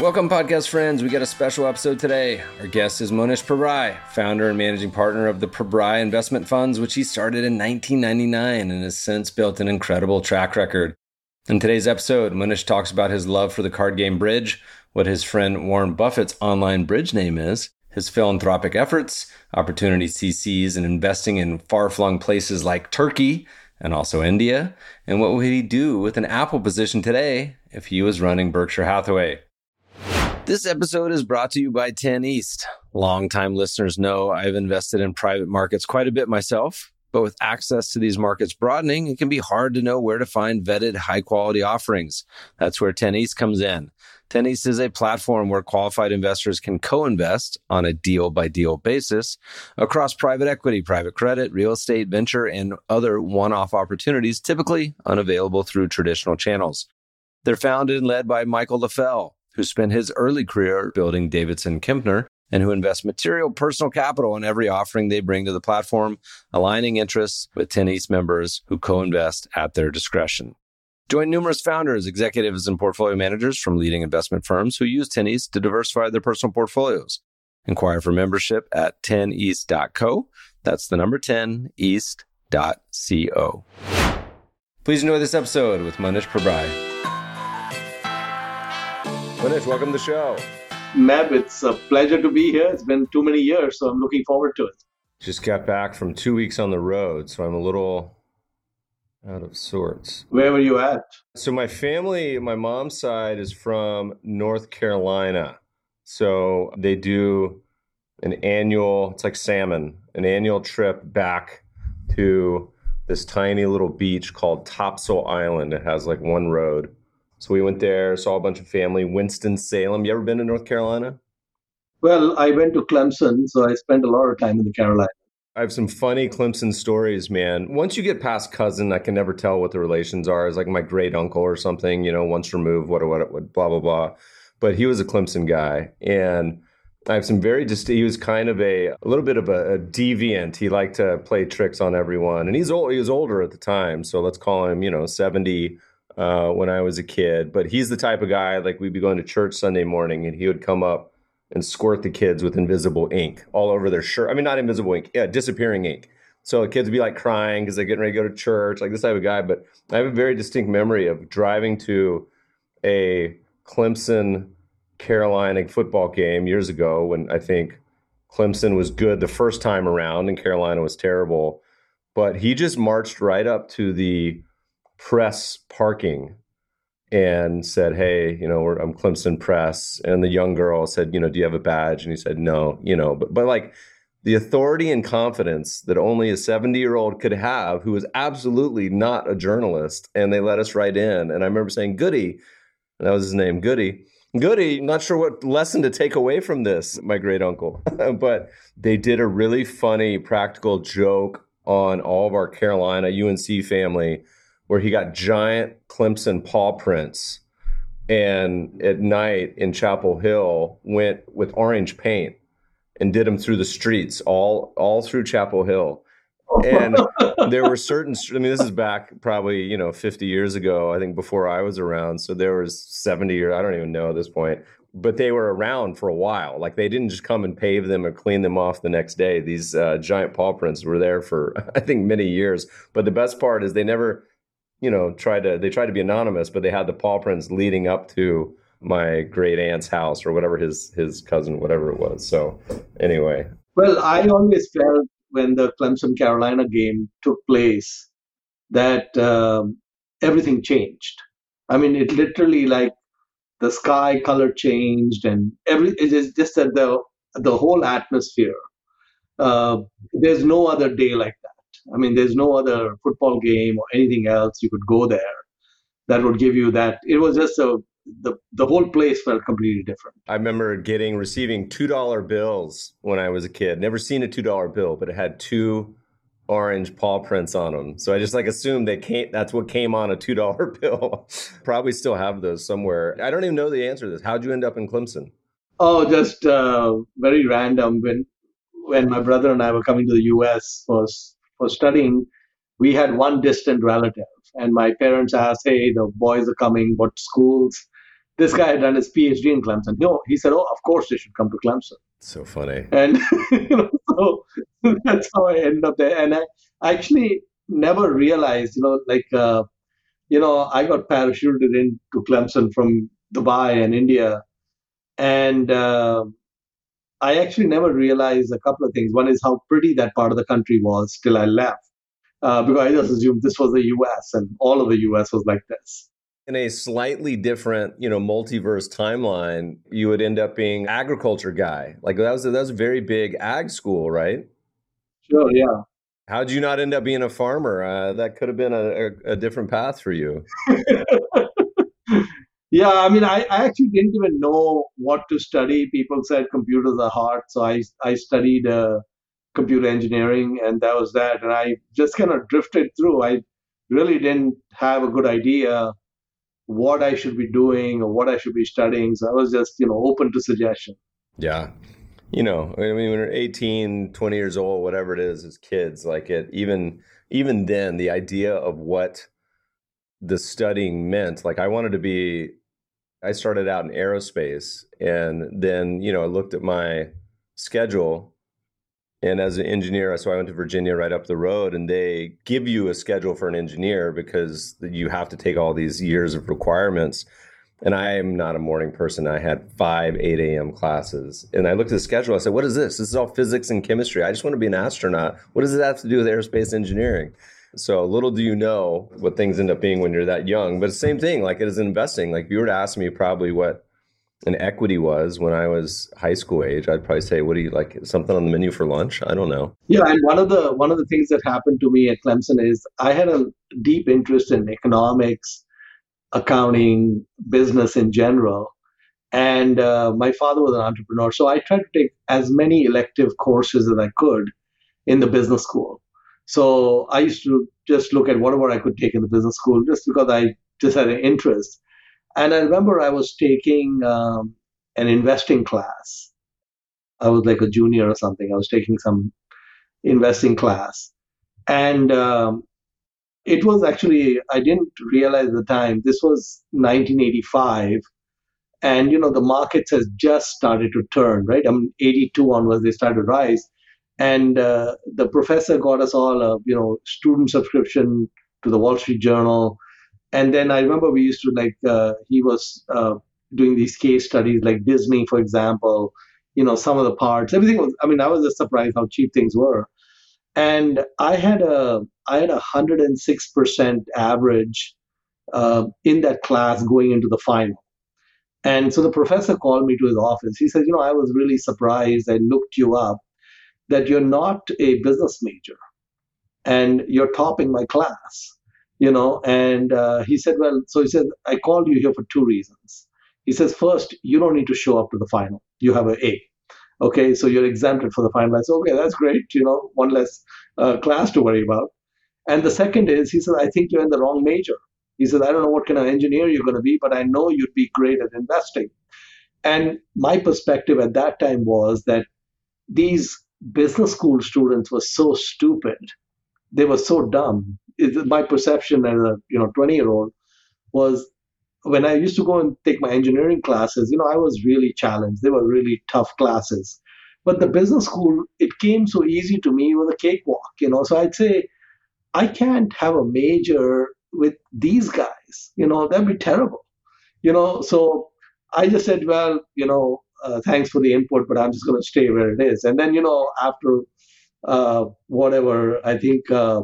Welcome, podcast friends. We got a special episode today. Our guest is Mohnish Pabrai, founder and managing partner of the Pabrai Investment Funds, which he started in 1999 and has since built an incredible track record. In today's episode, Mohnish talks about his love for the card game bridge, what his friend Warren Buffett's online bridge name is, his philanthropic efforts, opportunities he sees in investing in far flung places like Turkey and also India, and what would he do with an Apple position today if he was running Berkshire Hathaway. This episode is brought to you by 10 East. Longtime listeners know I've invested in private markets quite a bit myself, but with access to these markets broadening, it can be hard to know where to find vetted high quality offerings. That's where 10 East comes in. 10 East is a platform where qualified investors can co-invest on a deal by deal basis across private equity, private credit, real estate, venture, and other one-off opportunities typically unavailable through traditional channels. They're founded and led by Michael Leffell who spent his early career building Davidson Kempner and who invest material personal capital in every offering they bring to the platform, aligning interests with 10 East members who co-invest at their discretion. Join numerous founders, executives, and portfolio managers from leading investment firms who use 10 East to diversify their personal portfolios. Inquire for membership at 10east.co. That's the number 10 east.co. Please enjoy this episode with Mohnish Pabrai. Mohnish, welcome to the show. Meb, it's a pleasure to be here. It's been too many years, so I'm looking forward to it. Just got back from two weeks on the road, so I'm a little out of sorts. Where were you at? So my family, my mom's side is from North Carolina. So they do an annual, it's like salmon, an annual trip back to this tiny little beach called Topsail Island. It has like one road. So we went there, saw a bunch of family. Winston Salem. You ever been to North Carolina? Well, I went to Clemson, so I spent a lot of time in the Carolinas. I have some funny Clemson stories, man. Once you get past cousin, I can never tell what the relations are. It's like my great uncle or something, you know, once removed, what, what, what, blah, blah, blah. But he was a Clemson guy. And I have some very just, he was kind of a, a little bit of a, a, deviant. He liked to play tricks on everyone. And he's old, he was older at the time. So let's call him, you know, 70 uh, when I was a kid. But he's the type of guy like we'd be going to church Sunday morning, and he would come up and squirt the kids with invisible ink all over their shirt. I mean, not invisible ink, yeah, disappearing ink. So the kids would be like crying because they're getting ready to go to church, like this type of guy. But I have a very distinct memory of driving to a Clemson Carolina football game years ago when I think Clemson was good the first time around and Carolina was terrible. But he just marched right up to the press parking and said, Hey, you know, I'm Clemson Press. And the young girl said, You know, do you have a badge? And he said, No, you know, but, but like the authority and confidence that only a 70 year old could have who was absolutely not a journalist. And they let us right in. And I remember saying, Goody, that was his name, Goody. Goody, not sure what lesson to take away from this, my great uncle. but they did a really funny practical joke on all of our Carolina UNC family where he got giant Clemson paw prints and at night in Chapel Hill went with orange paint and did them through the streets all all through Chapel Hill. And there were certain I mean this is back probably, you know, 50 years ago, I think before I was around. So there was 70 or I don't even know at this point. But they were around for a while. Like they didn't just come and pave them or clean them off the next day. These uh, giant paw prints were there for I think many years. But the best part is they never you know, tried to they tried to be anonymous, but they had the paw prints leading up to my great aunt's house or whatever his his cousin, whatever it was. So anyway. Well, I always felt when the Clemson Carolina game took place that um, everything changed. I mean, it literally like the sky color changed and every it is just that the the whole atmosphere. Uh, there's no other day like that I mean, there's no other football game or anything else. You could go there that would give you that. It was just a the the whole place felt completely different. I remember getting receiving two dollar bills when I was a kid. Never seen a two dollar bill, but it had two orange paw prints on them. So I just like assumed they came. That's what came on a two dollar bill. Probably still have those somewhere. I don't even know the answer to this. How'd you end up in Clemson? Oh, just uh, very random. When when my brother and I were coming to the U.S. for for studying, we had one distant relative, and my parents asked, "Hey, the boys are coming. What schools?" This guy had done his PhD in Clemson. No, he said, "Oh, of course they should come to Clemson." So funny. And you know, so that's how I ended up there. And I actually never realized, you know, like, uh, you know, I got parachuted into Clemson from Dubai and India. And uh, I actually never realized a couple of things. One is how pretty that part of the country was till I left. Uh, because I just assumed this was the US and all of the US was like this in a slightly different, you know, multiverse timeline, you would end up being agriculture guy. Like that was a, that was a very big ag school, right? Sure, yeah. How'd you not end up being a farmer? Uh, that could have been a, a, a, different path for you. yeah, I mean, I, I actually didn't even know what to study. People said computers are hard, so I I studied uh, computer engineering, and that was that. And I just kind of drifted through. I really didn't have a good idea what I should be doing or what I should be studying. So I was just, you know, open to suggestion. Yeah. You know, I mean, when you're 18, 20 years old, whatever it is, as kids, like it, even, even then, the idea of what the studying meant, like I wanted to be, I started out in aerospace and then, you know, I looked at my schedule and as an engineer, so I went to Virginia right up the road, and they give you a schedule for an engineer because you have to take all these years of requirements. And I am not a morning person. I had five 8 a.m. classes. And I looked at the schedule. I said, What is this? This is all physics and chemistry. I just want to be an astronaut. What does it have to do with aerospace engineering? So little do you know what things end up being when you're that young. But same thing, like it is investing. Like if you were to ask me probably what an equity was when I was high school age, I'd probably say, "What do you like? Something on the menu for lunch?" I don't know. Yeah, and one of the one of the things that happened to me at Clemson is I had a deep interest in economics, accounting, business in general, and uh, my father was an entrepreneur, so I tried to take as many elective courses as I could in the business school. So I used to just look at whatever I could take in the business school, just because I just had an interest. And I remember I was taking um, an investing class. I was like a junior or something. I was taking some investing class. And um, it was actually, I didn't realize at the time, this was 1985. And, you know, the markets has just started to turn, right? I mean, 82 onwards, they started to rise. And uh, the professor got us all a, you know, student subscription to the Wall Street Journal and then I remember we used to like uh, he was uh, doing these case studies like Disney, for example. You know, some of the parts, everything was. I mean, I was just surprised how cheap things were. And I had a I had a hundred and six percent average uh, in that class going into the final. And so the professor called me to his office. He said, "You know, I was really surprised. I looked you up that you're not a business major, and you're topping my class." you know and uh, he said well so he said i called you here for two reasons. He says first you don't need to show up to the final. You have a a okay? So you're exempted for the final. I said okay that's great you know one less uh, class to worry about. And the second is he said i think you're in the wrong major. He said i don't know what kind of engineer you're going to be but i know you'd be great at investing. And my perspective at that time was that these business school students were so stupid they were so dumb my perception as a you know 20 year old was when I used to go and take my engineering classes, you know, I was really challenged. They were really tough classes. But the business school, it came so easy to me. It was a cakewalk, you know. So I'd say, I can't have a major with these guys, you know, that'd be terrible, you know. So I just said, well, you know, uh, thanks for the input, but I'm just going to stay where it is. And then, you know, after uh, whatever, I think uh,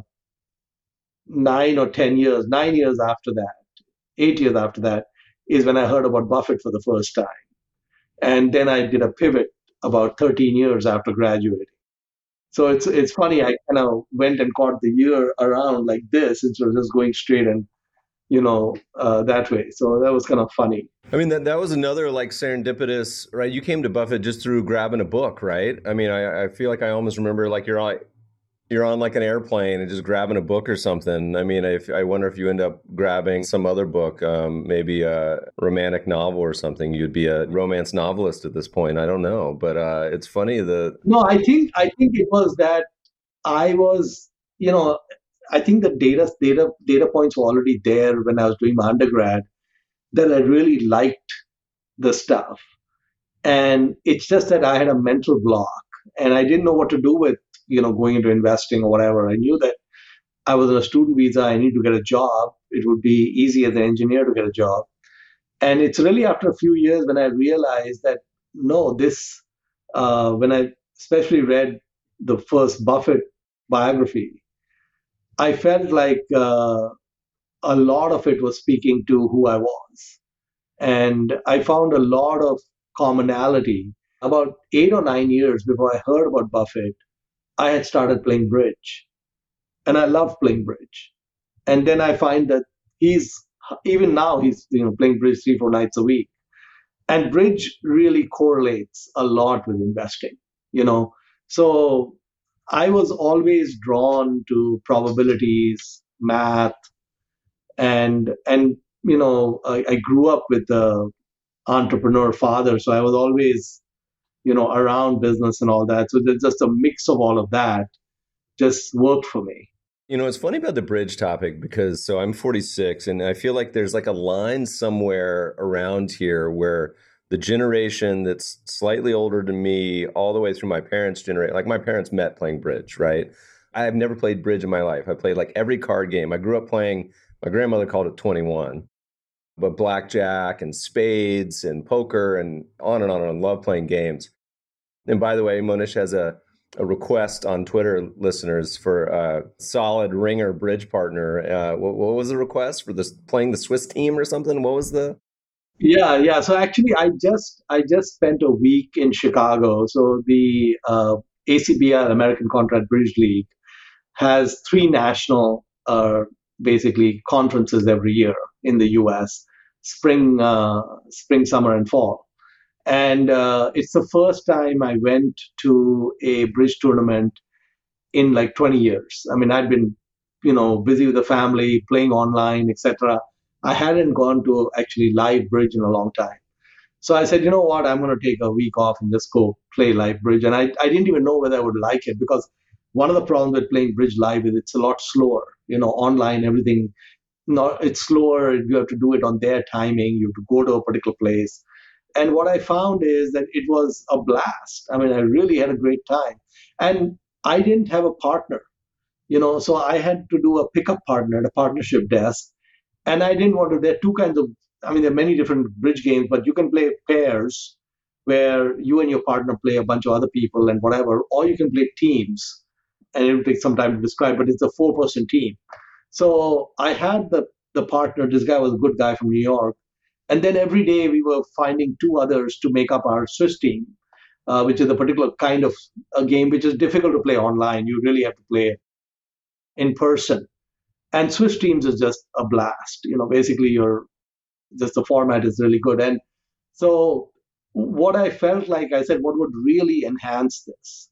nine or 10 years, nine years after that, eight years after that, is when I heard about Buffett for the first time. And then I did a pivot about 13 years after graduating. So it's it's funny. I kind of went and caught the year around like this instead of just going straight and you know, uh, that way. So that was kind of funny. I mean, that, that was another like serendipitous, right? You came to Buffett just through grabbing a book, right? I mean, I, I feel like I almost remember like you're on, you're on like an airplane and just grabbing a book or something. I mean, I wonder if you end up grabbing some other book, um, maybe a romantic novel or something. You'd be a romance novelist at this point. I don't know, but uh, it's funny that No, I think I think it was that I was, you know, I think the data data data points were already there when I was doing my undergrad that I really liked the stuff. And it's just that I had a mental block and I didn't know what to do with, you know, going into investing or whatever. I knew that I was on a student visa, I need to get a job. It would be easy as an engineer to get a job. And it's really after a few years when I realized that no, this, uh, when I especially read the first Buffett biography, I felt like uh, a lot of it was speaking to who I was. And I found a lot of commonality. About eight or nine years before I heard about Buffett, I had started playing bridge. And I love playing bridge. And then I find that he's, even now, he's you know playing bridge three, four nights a week. And bridge really correlates a lot with investing, you know. So I was always drawn to probabilities, math, and and you know I, I grew up with the entrepreneur father, so I was always you know around business and all that. So there's just a mix of all of that just worked for me. You know, it's funny about the bridge topic because so I'm 46 and I feel like there's like a line somewhere around here where the generation that's slightly older than me, all the way through my parents' generation. Like my parents met playing bridge, right? I have never played bridge in my life. I played like every card game. I grew up playing. My grandmother called it 21, but blackjack and spades and poker and on and on and on. Love playing games. And by the way, Mohnish has a a request on Twitter, listeners, for a solid ringer bridge partner. Uh, what, what, was the request for this playing the Swiss team or something? What was the? Yeah, yeah. So actually, I just I just spent a week in Chicago. So the uh, ACBL American Contract Bridge League has three national, uh, basically conferences every year in the U.S. Spring, uh, spring, summer, and fall. And uh, it's the first time I went to a bridge tournament in like 20 years. I mean, I'd been, you know, busy with the family, playing online, etc I hadn't gone to actually live bridge in a long time. So I said, you know what, I'm going to take a week off and just go play live bridge. And I, I didn't even know whether I would like it because one of the problems with playing bridge live is it's a lot slower. You know, online, everything, not, it's slower. You have to do it on their timing. You have to go to a particular place. And what I found is that it was a blast. I mean, I really had a great time. And I didn't have a partner, you know, so I had to do a pickup partner at a partnership desk and I didn't want to. There are two kinds of. I mean, there are many different bridge games, but you can play pairs where you and your partner play a bunch of other people and whatever, or you can play teams, and it will take some time to describe. But it's a four-person team. So I had the the partner. This guy was a good guy from New York, and then every day we were finding two others to make up our Swiss team, uh, which is a particular kind of a game which is difficult to play online. You really have to play in person. And Swiss teams is just a blast. You know, basically, you're just the format is really good. And so, what I felt like I said, what would really enhance this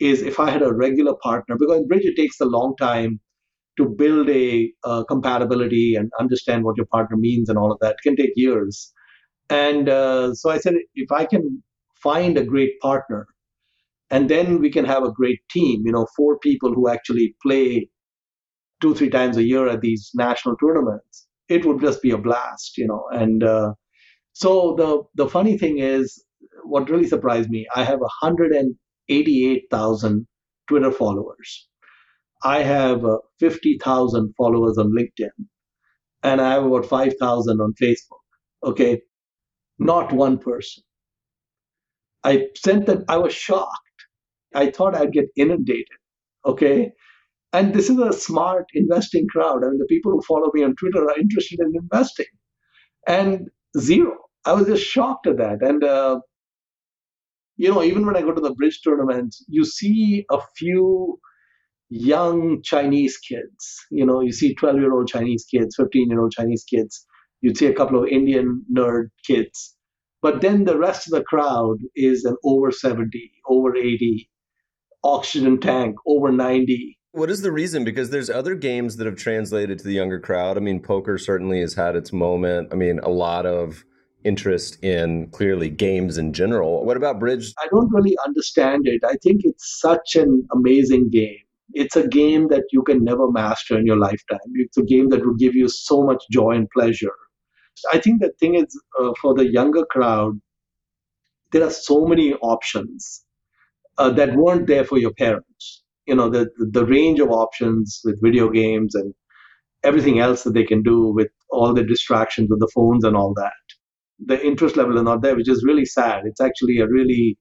is if I had a regular partner, because in Bridge it takes a long time to build a compatibility and understand what your partner means and all of that. It can take years. And uh, so I said, if I can find a great partner, and then we can have a great team, you know, four people who actually play two three times a year at these national tournaments it would just be a blast you know and uh, so the the funny thing is what really surprised me i have 188000 twitter followers i have uh, 50000 followers on linkedin and i have about 5000 on facebook okay not one person i sent them i was shocked i thought i'd get inundated okay and this is a smart investing crowd. I mean, the people who follow me on Twitter are interested in investing. And zero. I was just shocked at that. And, uh, you know, even when I go to the bridge tournaments, you see a few young Chinese kids. You know, you see 12 year old Chinese kids, 15 year old Chinese kids. You'd see a couple of Indian nerd kids. But then the rest of the crowd is an over 70, over 80, oxygen tank, over 90. What is the reason? Because there's other games that have translated to the younger crowd. I mean, poker certainly has had its moment. I mean, a lot of interest in clearly games in general. What about bridge? I don't really understand it. I think it's such an amazing game. It's a game that you can never master in your lifetime. It's a game that will give you so much joy and pleasure. I think the thing is uh, for the younger crowd, there are so many options uh, that weren't there for your parents. You know, the, the range of options with video games and everything else that they can do with all the distractions of the phones and all that. The interest level is not there, which is really sad. It's actually a really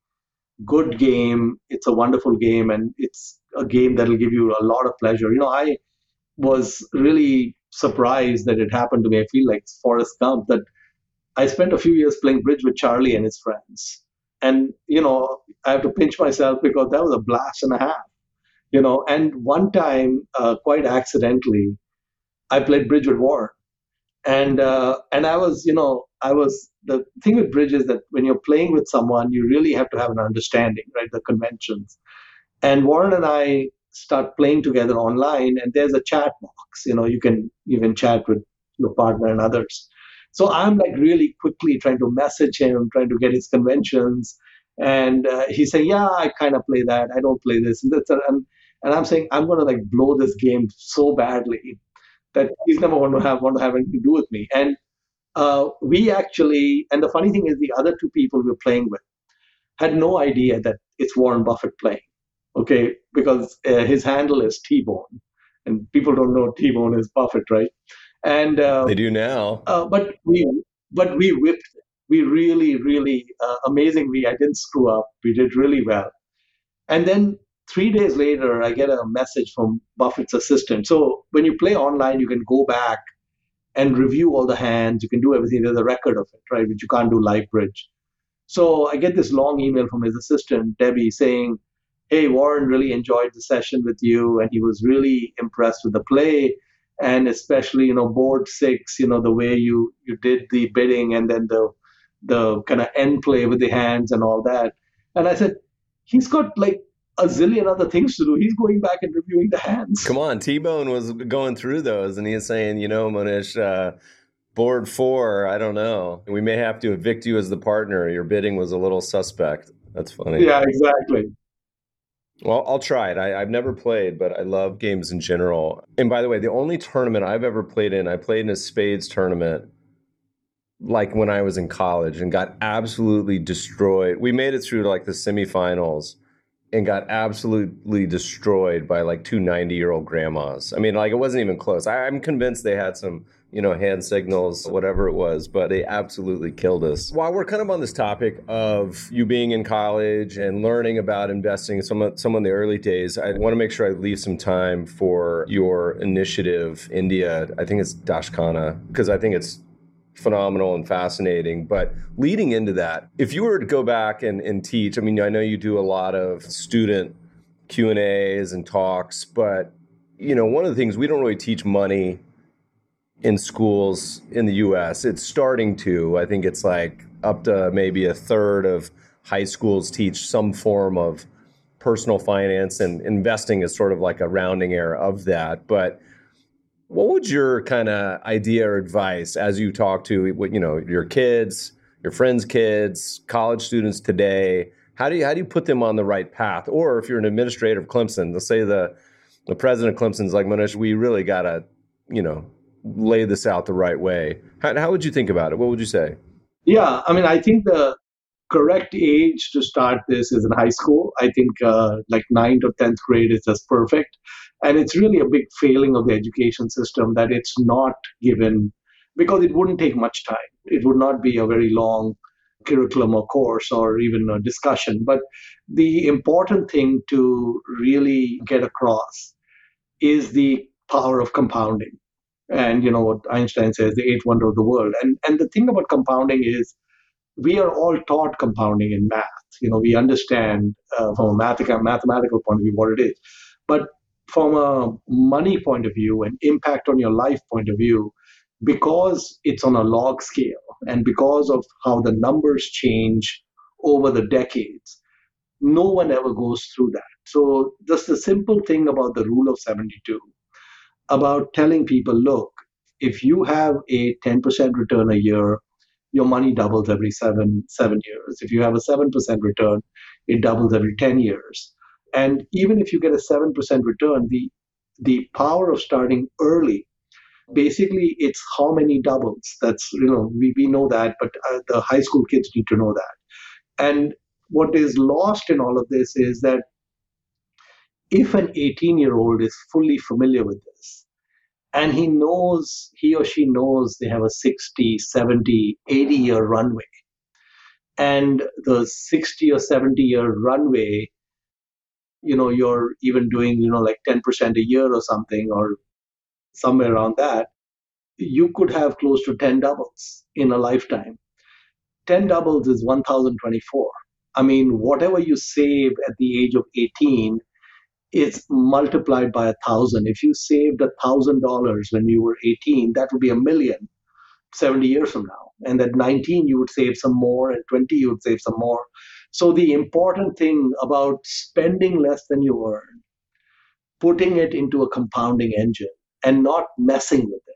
good game. It's a wonderful game, and it's a game that'll give you a lot of pleasure. You know, I was really surprised that it happened to me. I feel like Forrest Gump that I spent a few years playing bridge with Charlie and his friends. And, you know, I have to pinch myself because that was a blast and a half, you know. And one time, uh, quite accidentally, I played bridge with Warren. And, uh, and I was, you know, I was, the thing with bridge is that when you're playing with someone, you really have to have an understanding, right? The conventions. And Warren and I start playing together online and there's a chat box you know you can even chat with your partner and others so i'm like really quickly trying to message him trying to get his conventions and uh, he's saying yeah i kind of play that i don't play this and that's and, and i'm saying i'm going to like blow this game so badly that he's never going to have want to have anything to do with me and uh, we actually and the funny thing is the other two people we were playing with had no idea that it's warren buffett playing okay, because uh, his handle is T Bone, and people don't know T Bone is Buffett, right? And uh, they do now. Uh, but we, but we whipped. We really, really uh, amazingly. I didn't screw up. We did really well. And then three days later, I get a message from Buffett's assistant. So when you play online, you can go back and review all the hands. You can do everything. There's a record of it, right? Which you can't do live bridge. So I get this long email from his assistant, Debbie, saying, hey, Warren really enjoyed the session with you, and he was really impressed with the play, and especially you know board six, you know the way you you did the bidding and then the the kind of end play with the hands and all that. And I said, he's got like a zillion other things to do. He's going back and reviewing the hands. Come on, T Bone was going through those, and he's saying, you know, Mohnish. Uh, board four, I don't know. We may have to evict you as the partner. Your bidding was a little suspect. That's funny. Yeah, exactly. Well, I'll try it. I, have never played, but I love games in general. And by the way, the only tournament I've ever played in, I played in a spades tournament like when I was in college and got absolutely destroyed. We made it through like the semifinals and got absolutely destroyed by like two 90 year old grandmas. I mean, like it wasn't even close. I, I'm convinced they had some you know, hand signals, whatever it was, but they absolutely killed us. While we're kind of on this topic of you being in college and learning about investing some some of the early days, I want to make sure I leave some time for your initiative, India. I think it's Dakshana, because I think it's phenomenal and fascinating. But leading into that, if you were to go back and, and teach, I mean, I know you do a lot of student Q and A's and talks, but you know, one of the things we don't really teach money in schools in the US. It's starting to. I think it's like up to maybe a third of high schools teach some form of personal finance and investing is sort of like a rounding error of that. But what would your kind of idea or advice as you talk to you know your kids, your friends' kids, college students today? How do you how do you put them on the right path? Or if you're an administrator of Clemson, let's say the the president of Clemson's like Mohnish we really gotta, you know, lay this out the right way. How, how would you think about it? What would you say? Yeah, I mean, I think the correct age to start this is in high school. I think uh, like ninth or tenth grade is just perfect, and it's really a big failing of the education system that it's not given because it wouldn't take much time. It would not be a very long curriculum or course or even a discussion. But the important thing to really get across is the power of compounding and you know what Einstein says, the eighth wonder of the world. And and the thing about compounding is we are all taught compounding in math. You know, we understand uh, from a mathematical mathematical point of view what it is. But from a money point of view and impact on your life point of view, because it's on a log scale and because of how the numbers change over the decades, no one ever goes through that. So, just the simple thing about the rule of 72, about telling people, look, if you have a 10% return a year, your money doubles every seven seven years. If you have a seven percent return, it doubles every 10 years. And even if you get a seven percent return, the the power of starting early basically it's how many doubles. That's you know we, we know that but uh, the high school kids need to know that. And what is lost in all of this is that if an 18 year old is fully familiar with this and he knows he or she knows they have a 60 70 80 year runway and the 60 or 70 year runway you know you're even doing you know like 10% a year or something or somewhere around that you could have close to 10 doubles in a lifetime 10 doubles is 1024 i mean whatever you save at the age of 18 it's multiplied by a thousand. If you saved a thousand dollars when you were 18, that would be a million 70 years from now. And at 19, you would save some more, and 20, you would save some more. So the important thing about spending less than you earn, putting it into a compounding engine and not messing with it.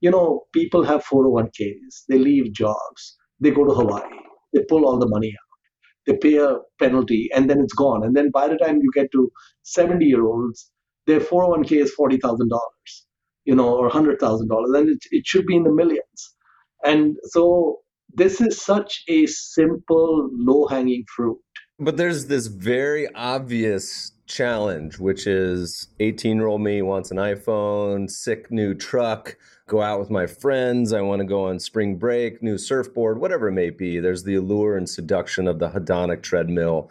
You know, people have 401ks, they leave jobs, they go to Hawaii, they pull all the money out they pay a penalty and then it's gone. And then by the time you get to 70 year olds, their 401k is $40,000, you know, or $100,000. And it, it should be in the millions. And so this is such a simple, low hanging fruit. But there's this very obvious challenge, which is 18 year old me wants an iPhone, sick new truck, go out with my friends. I want to go on spring break, new surfboard, whatever it may be. There's the allure and seduction of the hedonic treadmill.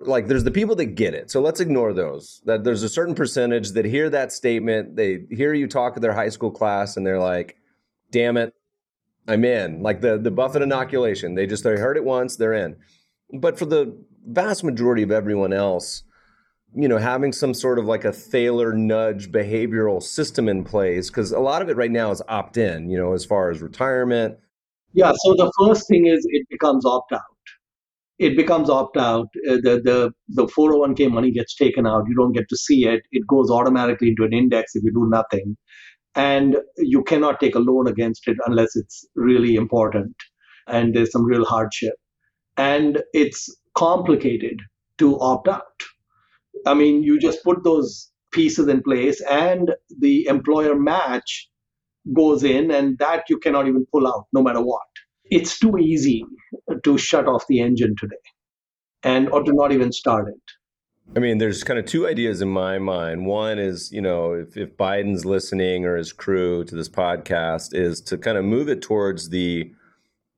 Like there's the people that get it. So let's ignore those. That there's a certain percentage that hear that statement, they hear you talk to their high school class and they're like, "Damn it, I'm in." Like the the Buffett inoculation. They just they heard it once, they're in. But for the vast majority of everyone else, you know, having some sort of like a Thaler nudge behavioral system in place because a lot of it right now is opt in, you know, as far as retirement. Yeah. So the first thing is it becomes opt out. It becomes opt out. Uh, the, the, the 401k money gets taken out. You don't get to see it. It goes automatically into an index if you do nothing. And you cannot take a loan against it unless it's really important and there's some real hardship. And it's complicated to opt out I mean, you just put those pieces in place and the employer match goes in and that you cannot even pull out no matter what. It's too easy to shut off the engine today and or to not even start it. I mean, there's kind of two ideas in my mind. One is, you know, if, if Biden's listening or his crew to this podcast, is to kind of move it towards the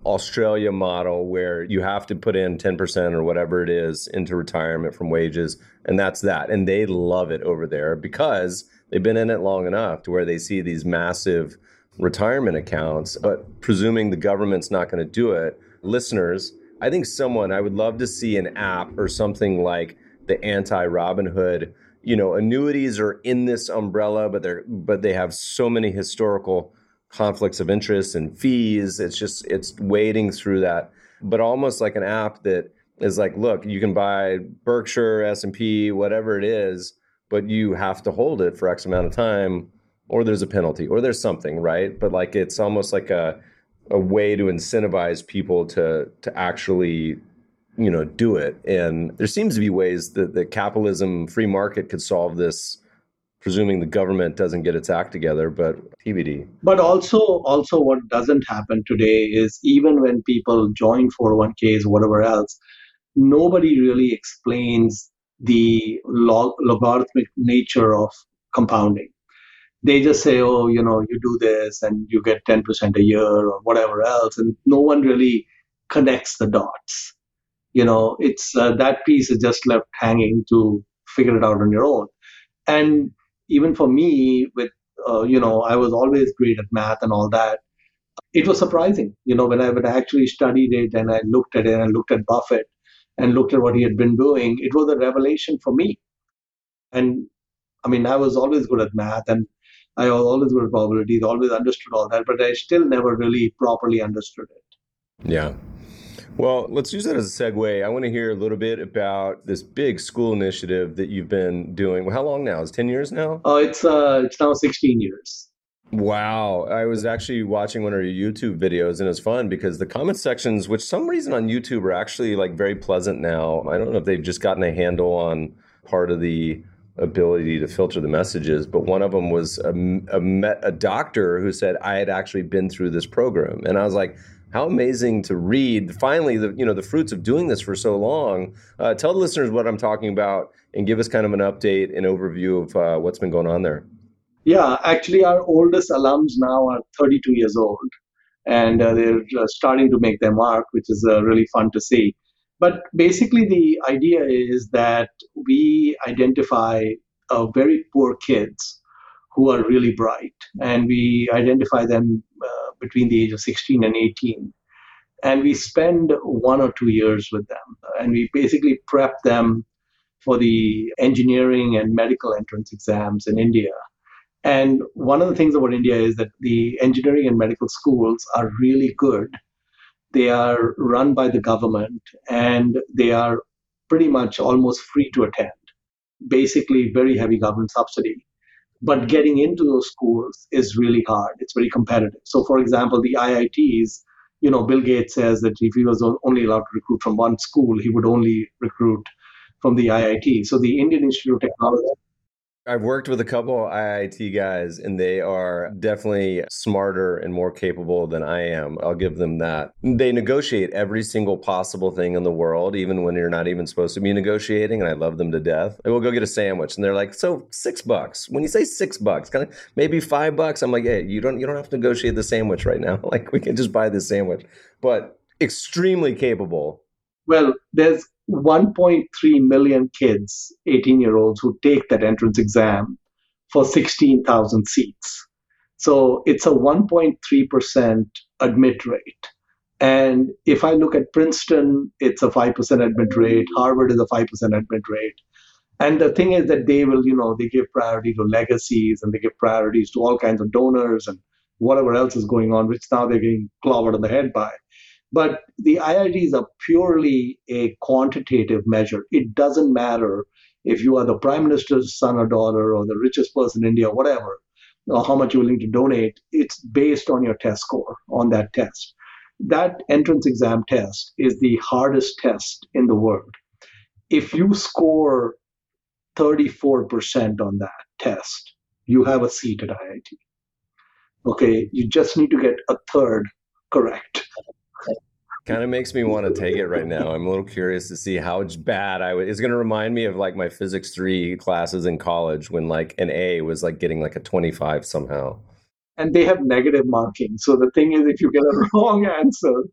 Australia model where you have to put in 10% or whatever it is into retirement from wages. And that's that. And they love it over there because they've been in it long enough to where they see these massive retirement accounts. But presuming the government's not going to do it, listeners, I think someone, I would love to see an app or something like the anti Robin Hood. You know, annuities are in this umbrella, but they're but they have so many historical conflicts of interest and fees. It's just it's wading through that, but almost like an app that is like, look, you can buy Berkshire, S and P, whatever it is, but you have to hold it for X amount of time, or there's a penalty, or there's something, right? But like it's almost like a a way to incentivize people to to actually you know do it. And there seems to be ways that the capitalism free market could solve this presuming the government doesn't get its act together but tbd but also also what doesn't happen today is even when people join 401ks whatever else nobody really explains the log- logarithmic nature of compounding. They just say oh you know you do this and you get 10% a year or whatever else and no one really connects the dots you know it's uh, that piece is just left hanging to figure it out on your own and even for me, with uh, you know, I was always great at math and all that. It was surprising, you know, when I I actually studied it and I looked at it and looked at Buffett and looked at what he had been doing. It was a revelation for me, and I mean, I was always good at math and I was always good at probabilities, always understood all that, but I still never really properly understood it. Yeah. Well, let's use that as a segue. I want to hear a little bit about this big school initiative that you've been doing. Well, how long now? Is 10 years now? Oh, it's uh, it's now 16 years. Wow. I was actually watching one of your YouTube videos and it's fun because the comment sections, which some reason on YouTube are actually like very pleasant now. I don't know if they've just gotten a handle on part of the ability to filter the messages, but one of them was a, a, a doctor who said I had actually been through this program. And I was like, how amazing to read finally the you know the fruits of doing this for so long. Uh, tell the listeners what i'm talking about and give us kind of an update and overview of uh, what's been going on there. Yeah actually our oldest alums now are 32 years old and uh, they're starting to make their mark which is uh, really fun to see. But basically the idea is that we identify uh, very poor kids who are really bright and we identify them between the age of 16 and 18. And we spend one or two years with them. And we basically prep them for the engineering and medical entrance exams in India. And one of the things about India is that the engineering and medical schools are really good. They are run by the government and they are pretty much almost free to attend. Basically, very heavy government subsidy. But getting into those schools is really hard. It's very competitive. So, for example, the IITs, you know, Bill Gates says that if he was only allowed to recruit from one school, he would only recruit from the IIT. So, the Indian Institute of Technology I've worked with a couple of IIT guys, and they are definitely smarter and more capable than I am. I'll give them that. They negotiate every single possible thing in the world, even when you're not even supposed to be negotiating. And I love them to death. I will go get a sandwich, and they're like, "So six bucks." When you say six bucks, kind of maybe five bucks, I'm like, "Hey, you don't you don't have to negotiate the sandwich right now. Like we can just buy the sandwich." But extremely capable. Well, there's 1.3 million kids, 18 year olds, who take that entrance exam for 16,000 seats. So it's a 1.3% admit rate. And if I look at Princeton, it's a 5% admit rate. Harvard is a 5% admit rate. And the thing is that they will, you know, they give priority to legacies and they give priorities to all kinds of donors and whatever else is going on, which now they're getting clobbered on the head by. But the IITs are purely a quantitative measure. It doesn't matter if you are the prime minister's son or daughter or the richest person in India, whatever, or how much you're willing to donate. It's based on your test score on that test. That entrance exam test is the hardest test in the world. If you score 34% on that test, you have a seat at IIT. Okay, you just need to get a third correct kind of makes me want to take it right now. I'm a little curious to see how bad I would. It's going to remind me of like my physics three classes in college when like an A was like getting like a 25 somehow. And they have negative marking. So the thing is, if you get a wrong answer,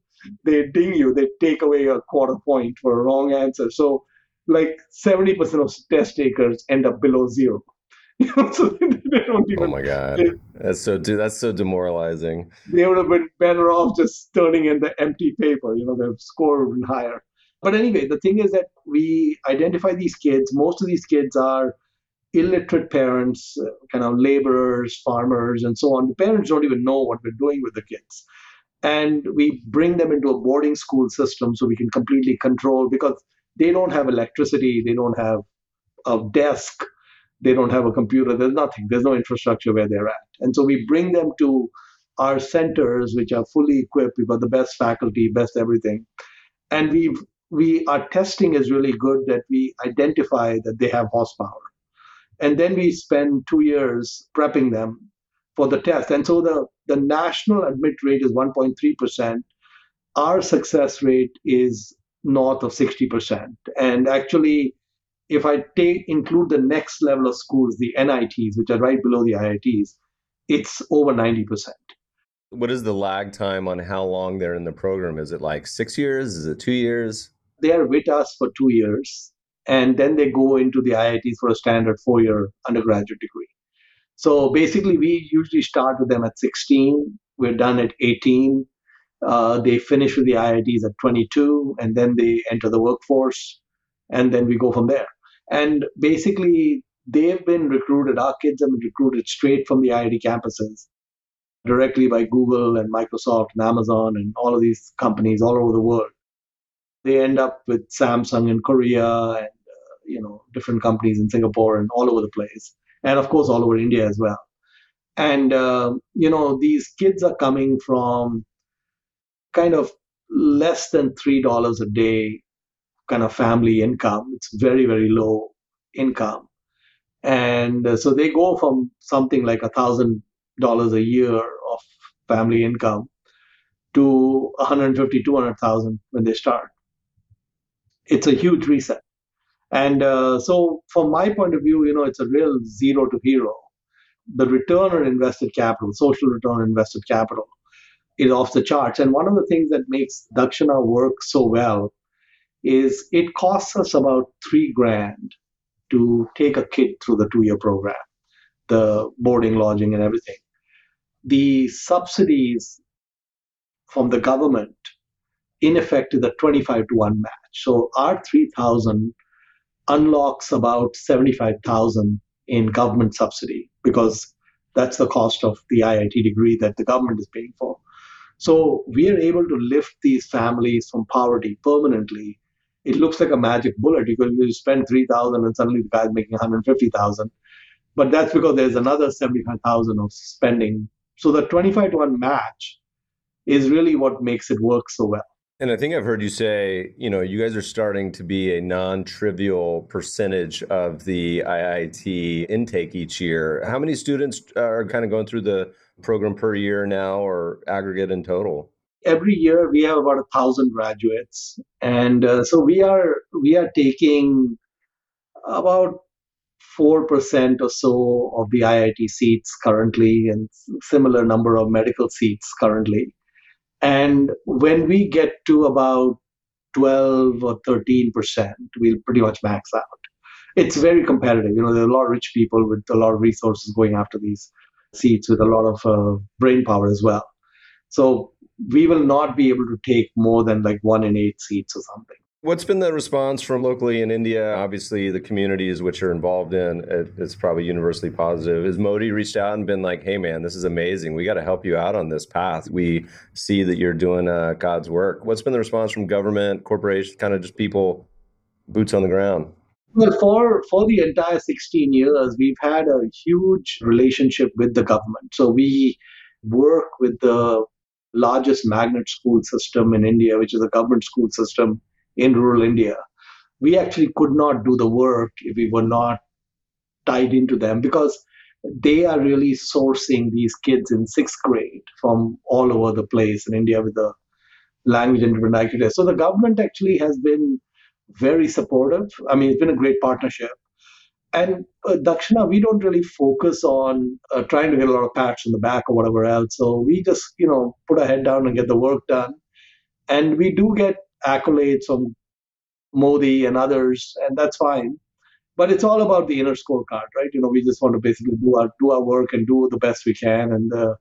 they ding you. They take away a quarter point for a wrong answer. So like 70% of test takers end up below zero. so they don't even. Oh my god, they, that's so that's so demoralizing. They would have been better off just turning in the empty paper. You know, their score would be higher. But anyway, the thing is that we identify these kids. Most of these kids are illiterate parents, uh, kind of laborers, farmers, and so on. The parents don't even know what we're doing with the kids. And we bring them into a boarding school system so we can completely control because they don't have electricity, they don't have a desk, they don't have a computer there's nothing there's no infrastructure where they're at. And so we bring them to our centers which are fully equipped we've got the best faculty best everything. And we we our testing is really good that we identify that they have horsepower. And then we spend two years prepping them for the test. And so the the national admit rate is 1.3% our success rate is north of 60% and actually if I take include the next level of schools, the NITs, which are right below the IITs, it's over 90%. What is the lag time on how long they're in the program? Is it like six years? Is it two years? They are with us for two years, and then they go into the IITs for a standard four year undergraduate degree. So basically, we usually start with them at 16, we're done at 18. Uh, they finish with the IITs at 22, and then they enter the workforce, and then we go from there. And basically, they've been recruited, our kids have been recruited straight from the IIT campuses directly by Google and Microsoft and Amazon and all of these companies all over the world. They end up with Samsung in Korea and uh, you know different companies in Singapore and all over the place, and of course all over India as well. And uh, you know these kids are coming from kind of less than three dollars a day kind of family income. It's very very low income, and uh, so they go from something like a thousand dollars a year of family income to 150 200,000 when they start. It's a huge reset. And uh, so from my point of view you know it's a real zero to hero. The return on invested capital social return on invested capital is off the charts. And one of the things that makes Dakshana work so well is it costs us about three grand to take a kid through the two year program the boarding lodging and everything the subsidies from the government in effect is a 25 to 1 match. So our 3000 unlocks about 75,000 in government subsidy because that's the cost of the IIT degree that the government is paying for. So we are able to lift these families from poverty permanently. It looks like a magic bullet. Could you spend 3,000 and suddenly the guy's making 150,000. But that's because there's another 75,000 of spending so the 25 to 1 match is really what makes it work so well. And I think I've heard you say, you know, you guys are starting to be a non trivial percentage of the IIT intake each year. How many students are kind of going through the program per year now or aggregate in total? Every year we have about a thousand graduates. And uh, so we are we are taking about 4% or so of the IIT seats currently, and similar number of medical seats currently. And when we get to about 12 or 13%, we'll pretty much max out. It's very competitive. You know, there are a lot of rich people with a lot of resources going after these seats with a lot of uh, brain power as well. So we will not be able to take more than like one in eight seats or something. What's been the response from locally in India? Obviously, the communities which you're involved in, it's probably universally positive. Has Modi reached out and been like, "Hey, man, this is amazing. We got to help you out on this path. We see that you're doing uh, God's work." What's been the response from government, corporations, kind of just people, boots on the ground? Well, for for the entire 16 years, we've had a huge relationship with the government. So we work with the largest magnet school system in India, which is a government school system in rural India. We actually could not do the work if we were not tied into them because they are really sourcing these kids in sixth grade from all over the place in India with the language and vernacular. So the government actually has been very supportive. I mean, it's been a great partnership. And uh, Dakshana, we don't really focus on uh, trying to get a lot of pats on the back or whatever else. So we just, you know, put our head down and get the work done. And we do get accolades from Modi and others, and that's fine. But it's all about the inner scorecard, right? You know, we just want to basically do our do our work and do the best we can, and uh,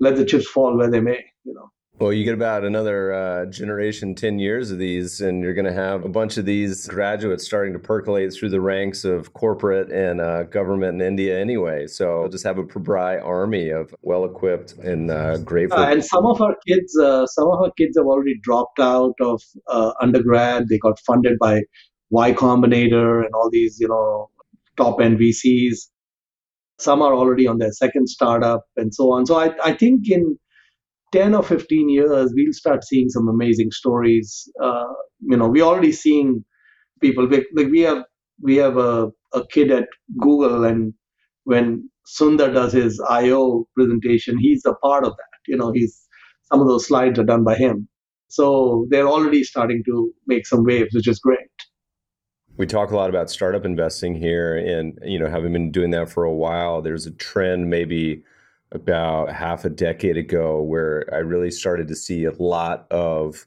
let the chips fall where they may. You know. Well, you get about another uh, generation, 10 years of these, and you're going to have a bunch of these graduates starting to percolate through the ranks of corporate and uh, government in India anyway. So we'll just have a Pabrai army of well equipped and uh, grateful. Uh, and some of our kids, uh, some of our kids have already dropped out of uh, undergrad. They got funded by Y Combinator and all these, you know, top end VCs. Some are already on their second startup and so on. So I, I think in 10 or 15 years, we'll start seeing some amazing stories. Uh, you know, we're already seeing people like, we have we have a, a kid at Google, and when Sundar does his I/O presentation, he's a part of that. You know, he's some of those slides are done by him. So they're already starting to make some waves, which is great. We talk a lot about startup investing here, and you know, having been doing that for a while, there's a trend maybe about half a decade ago where I really started to see a lot of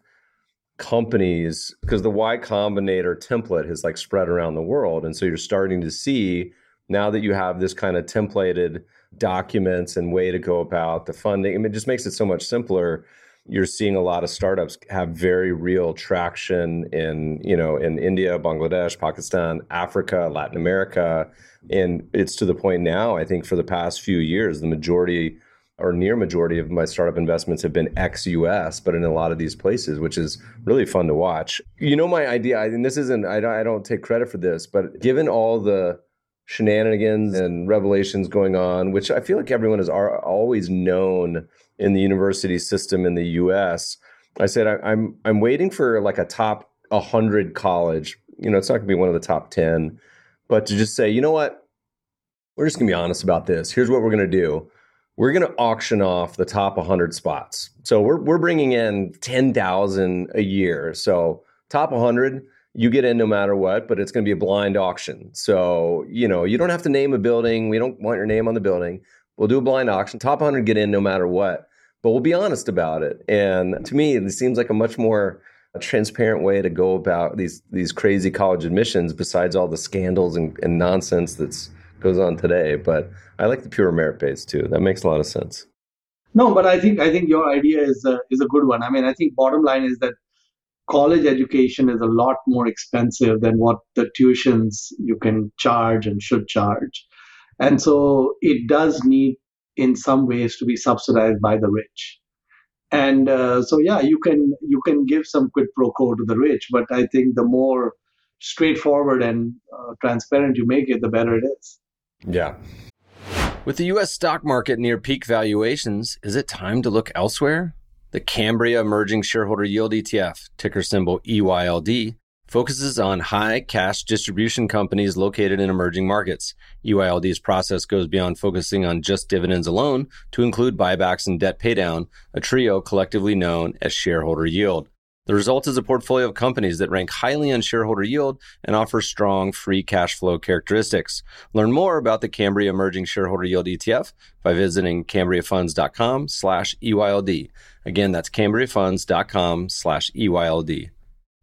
companies because the Y Combinator template has like spread around the world. And so you're starting to see now that you have this kind of templated documents and way to go about the funding, I mean, it just makes it so much simpler. You're seeing a lot of startups have very real traction in you know in India, Bangladesh, Pakistan, Africa, Latin America, and it's to the point now. I think for the past few years, the majority or near majority of my startup investments have been ex-US, but in a lot of these places, which is really fun to watch. You know, my idea, and this isn't, I don't, I don't take credit for this, but given all the shenanigans and revelations going on, which I feel like everyone has always known in the university system in the U.S. I said I, I'm I'm waiting for like a top 100 college. You know, it's not going to be one of the top 10, but to just say, you know what, we're just going to be honest about this. Here's what we're going to do. We're going to auction off the top 100 spots. So we're we're bringing in 10,000 a year. So top 100 you get in no matter what, but it's going to be a blind auction. So, you know, you don't have to name a building. We don't want your name on the building. We'll do a blind auction. Top 100 get in no matter what, but we'll be honest about it. And to me, it seems like a much more transparent way to go about these these crazy college admissions besides all the scandals and, and nonsense that's goes on today. But I like the pure merit base too. That makes a lot of sense. No, but I think I think your idea is a, is a good one. I mean, I think bottom line is that college education is a lot more expensive than what the tuitions you can charge and should charge. And so it does need, in some ways, to be subsidized by the rich. And uh, so, yeah, you can you can give some quid pro quo to the rich, but I think the more straightforward and uh, transparent you make it, the better it is. Yeah. With the U.S. stock market near peak valuations, is it time to look elsewhere? The Cambria Emerging Shareholder Yield ETF, ticker symbol EYLD, focuses on high cash distribution companies located in emerging markets. EYLD's process goes beyond focusing on just dividends alone to include buybacks and debt paydown, a trio collectively known as shareholder yield. The result is a portfolio of companies that rank highly on shareholder yield and offer strong free cash flow characteristics. Learn more about the Cambria Emerging Shareholder Yield ETF by visiting cambriafunds.com slash EYLD. Again, that's cambriafunds.com slash EYLD.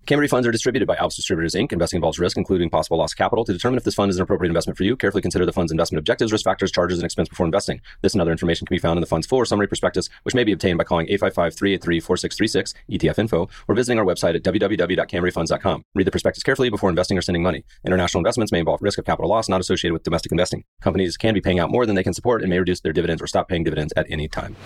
Cambria funds are distributed by Alps Distributors Inc. Investing involves risk, including possible loss of capital. To determine if this fund is an appropriate investment for you, carefully consider the fund's investment objectives, risk factors, charges, and expense before investing. This and other information can be found in the fund's full or summary prospectus, which may be obtained by calling 855-383-4636, ETF info, or visiting our website at www.cambriafunds.com. Read the prospectus carefully before investing or sending money. International investments may involve risk of capital loss not associated with domestic investing. Companies can be paying out more than they can support and may reduce their dividends or stop paying dividends at any time.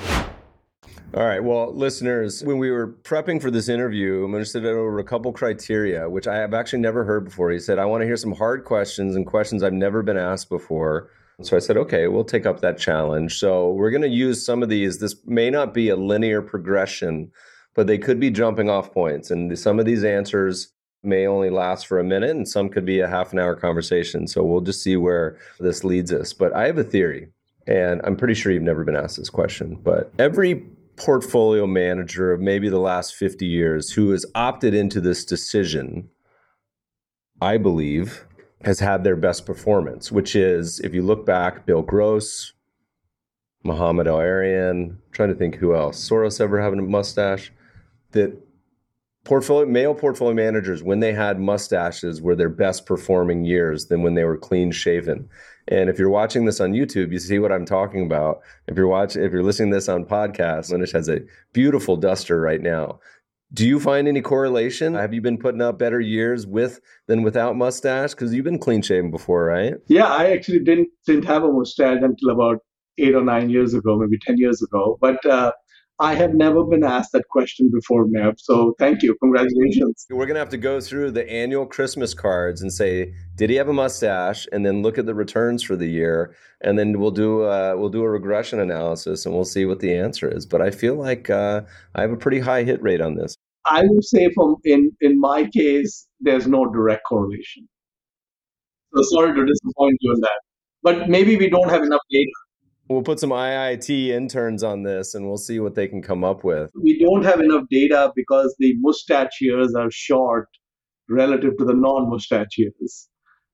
All right. Well, listeners, when we were prepping for this interview, Mohnish said over a couple criteria, which I have actually never heard before. He said, I want to hear some hard questions and questions I've never been asked before. So I said, okay, we'll take up that challenge. So we're going to use some of these. This may not be a linear progression, but they could be jumping off points. And some of these answers may only last for a minute and some could be a half an hour conversation. So we'll just see where this leads us. But I have a theory. And I'm pretty sure you've never been asked this question, but every portfolio manager of maybe the last 50 years who has opted into this decision, I believe, has had their best performance, which is if you look back, Bill Gross, Mohamed El-Erian, trying to think who else. Soros ever having a mustache? That portfolio male portfolio managers, when they had mustaches, were their best performing years than when they were clean shaven. And if you're watching this on YouTube, you see what I'm talking about. If you're watching, if you're listening to this on podcast, Mohnish has a beautiful duster right now. Do you find any correlation? Have you been putting up better years with than without mustache? Because you've been clean shaven before, right? Yeah, I actually didn't didn't have a mustache until about eight or nine years ago, maybe ten years ago. But uh, I have never been asked that question before, Meb. So thank you. Congratulations. We're going to have to go through the annual Christmas cards and say, did he have a mustache? And then look at the returns for the year. And then we'll do uh, we'll do a regression analysis and we'll see what the answer is. But I feel like uh, I have a pretty high hit rate on this. I would say from in, in my case, there's no direct correlation. So sorry to disappoint you on that. But maybe we don't have enough data. We'll put some IIT interns on this and we'll see what they can come up with. We don't have enough data because the mustache years are short relative to the non mustache years.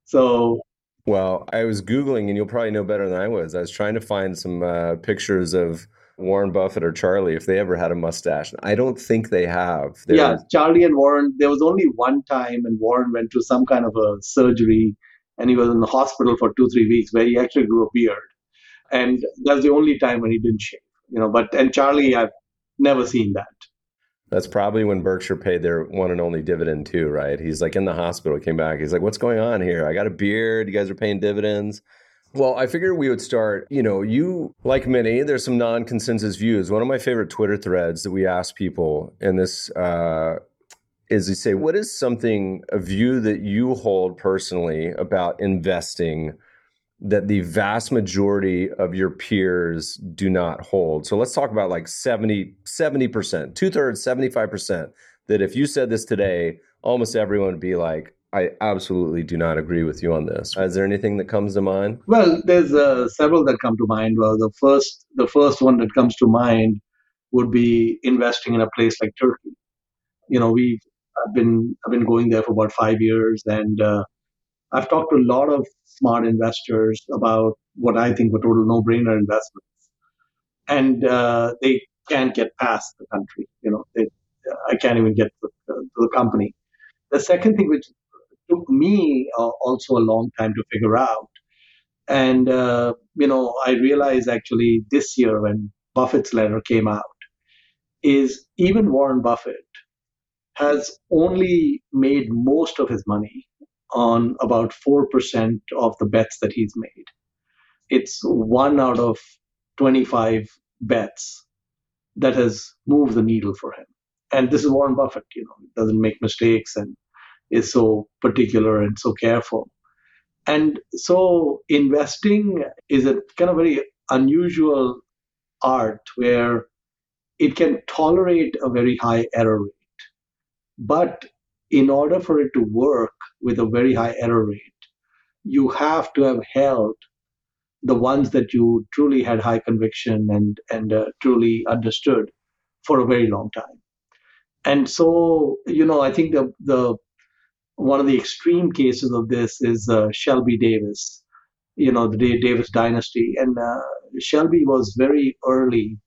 So, well, I was Googling, and you'll probably know better than I was. I was trying to find some uh, pictures of Warren Buffett or Charlie if they ever had a mustache. I don't think they have. There yeah. Charlie and Warren, there was only one time, and Warren went to some kind of a surgery and he was in the hospital for two, three weeks where he actually grew a beard and that's the only time when he didn't shave. You know, but and Charlie, I've never seen that. That's probably when Berkshire paid their one and only dividend too, right? He's like in the hospital, came back. He's like, "What's going on here? I got a beard. You guys are paying dividends." Well, I figured we would start. You know, you like many, there's some non-consensus views. One of my favorite Twitter threads that we ask people, and this uh, is you say, "What is something a view that you hold personally about investing?" That the vast majority of your peers do not hold. So let's talk about like 70, 70%, two thirds, 75%. That if you said this today, almost everyone would be like, I absolutely do not agree with you on this. Is there anything that comes to mind? Well, there's uh, several that come to mind. Well, the first, the first one that comes to mind would be investing in a place like Turkey. You know, we've I've been I've been going there for about five years, and uh, I've talked to a lot of smart investors about what I think were total no-brainer investments, and uh, they can't get past the country. You know, they, I can't even get to the, the, company. The second thing, which took me uh, also a long time to figure out, and uh, you know, I realized actually this year when Buffett's letter came out, is even Warren Buffett has only made most of his money on about 4% of the bets that he's made. It's one out of 25 bets that has moved the needle for him. And this is Warren Buffett, you know, doesn't make mistakes and is so particular and so careful. And so investing is a kind of very unusual art where it can tolerate a very high error rate. But in order for it to work with a very high error rate, you have to have held the ones that you truly had high conviction and and uh, truly understood for a very long time. And so, you know, I think the the one of the extreme cases of this is uh, Shelby Davis, you know, the Davis dynasty, and uh, Shelby was very early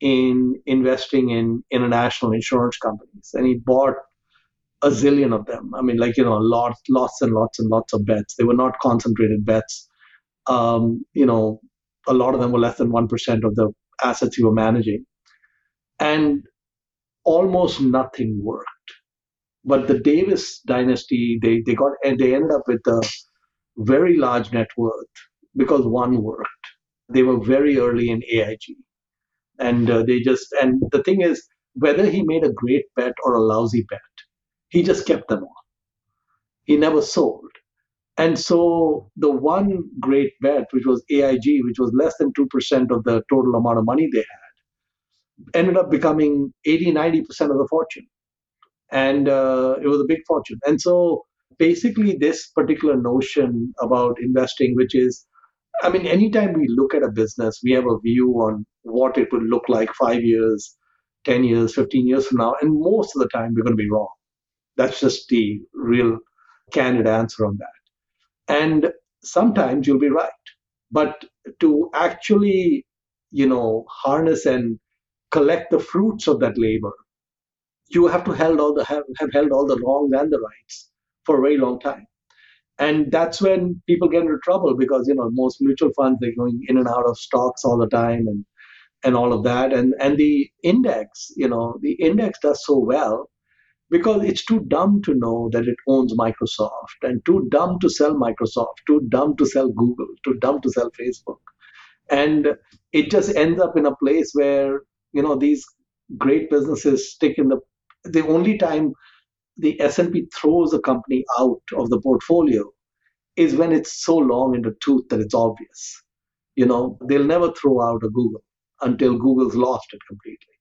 in investing in international insurance companies, and he bought a zillion of them. I mean, like you know, lots, lots and lots and lots of bets. They were not concentrated bets. Um, you know, a lot of them were less than one percent of the assets you were managing, and almost nothing worked. But the Davis dynasty, they they got and they ended up with a very large net worth because one worked. They were very early in AIG, and uh, they just and the thing is whether he made a great bet or a lousy bet he just kept them all. He never sold. And so the one great bet, which was AIG, which was less than 2% of the total amount of money they had, ended up becoming 80, 90% of the fortune. And uh, it was a big fortune. And so basically, this particular notion about investing, which is, I mean, anytime we look at a business, we have a view on what it would look like five years, 10 years, 15 years from now. And most of the time, we're going to be wrong. That's just the real candid answer on that. And sometimes you'll be right. But to actually, you know, harness and collect the fruits of that labor, you have to held all the have, have held all the wrongs and the rights for a very long time. And that's when people get into trouble because you know most mutual funds they're going in and out of stocks all the time and and all of that. And and the index, you know, the index does so well because it's too dumb to know that it owns Microsoft and too dumb to sell Microsoft, too dumb to sell Google, too dumb to sell Facebook. And it just ends up in a place where, you know, these great businesses stick in the the only time the S&P throws a company out of the portfolio is when it's so long in the tooth that it's obvious. You know, they'll never throw out a Google until Google's lost it completely.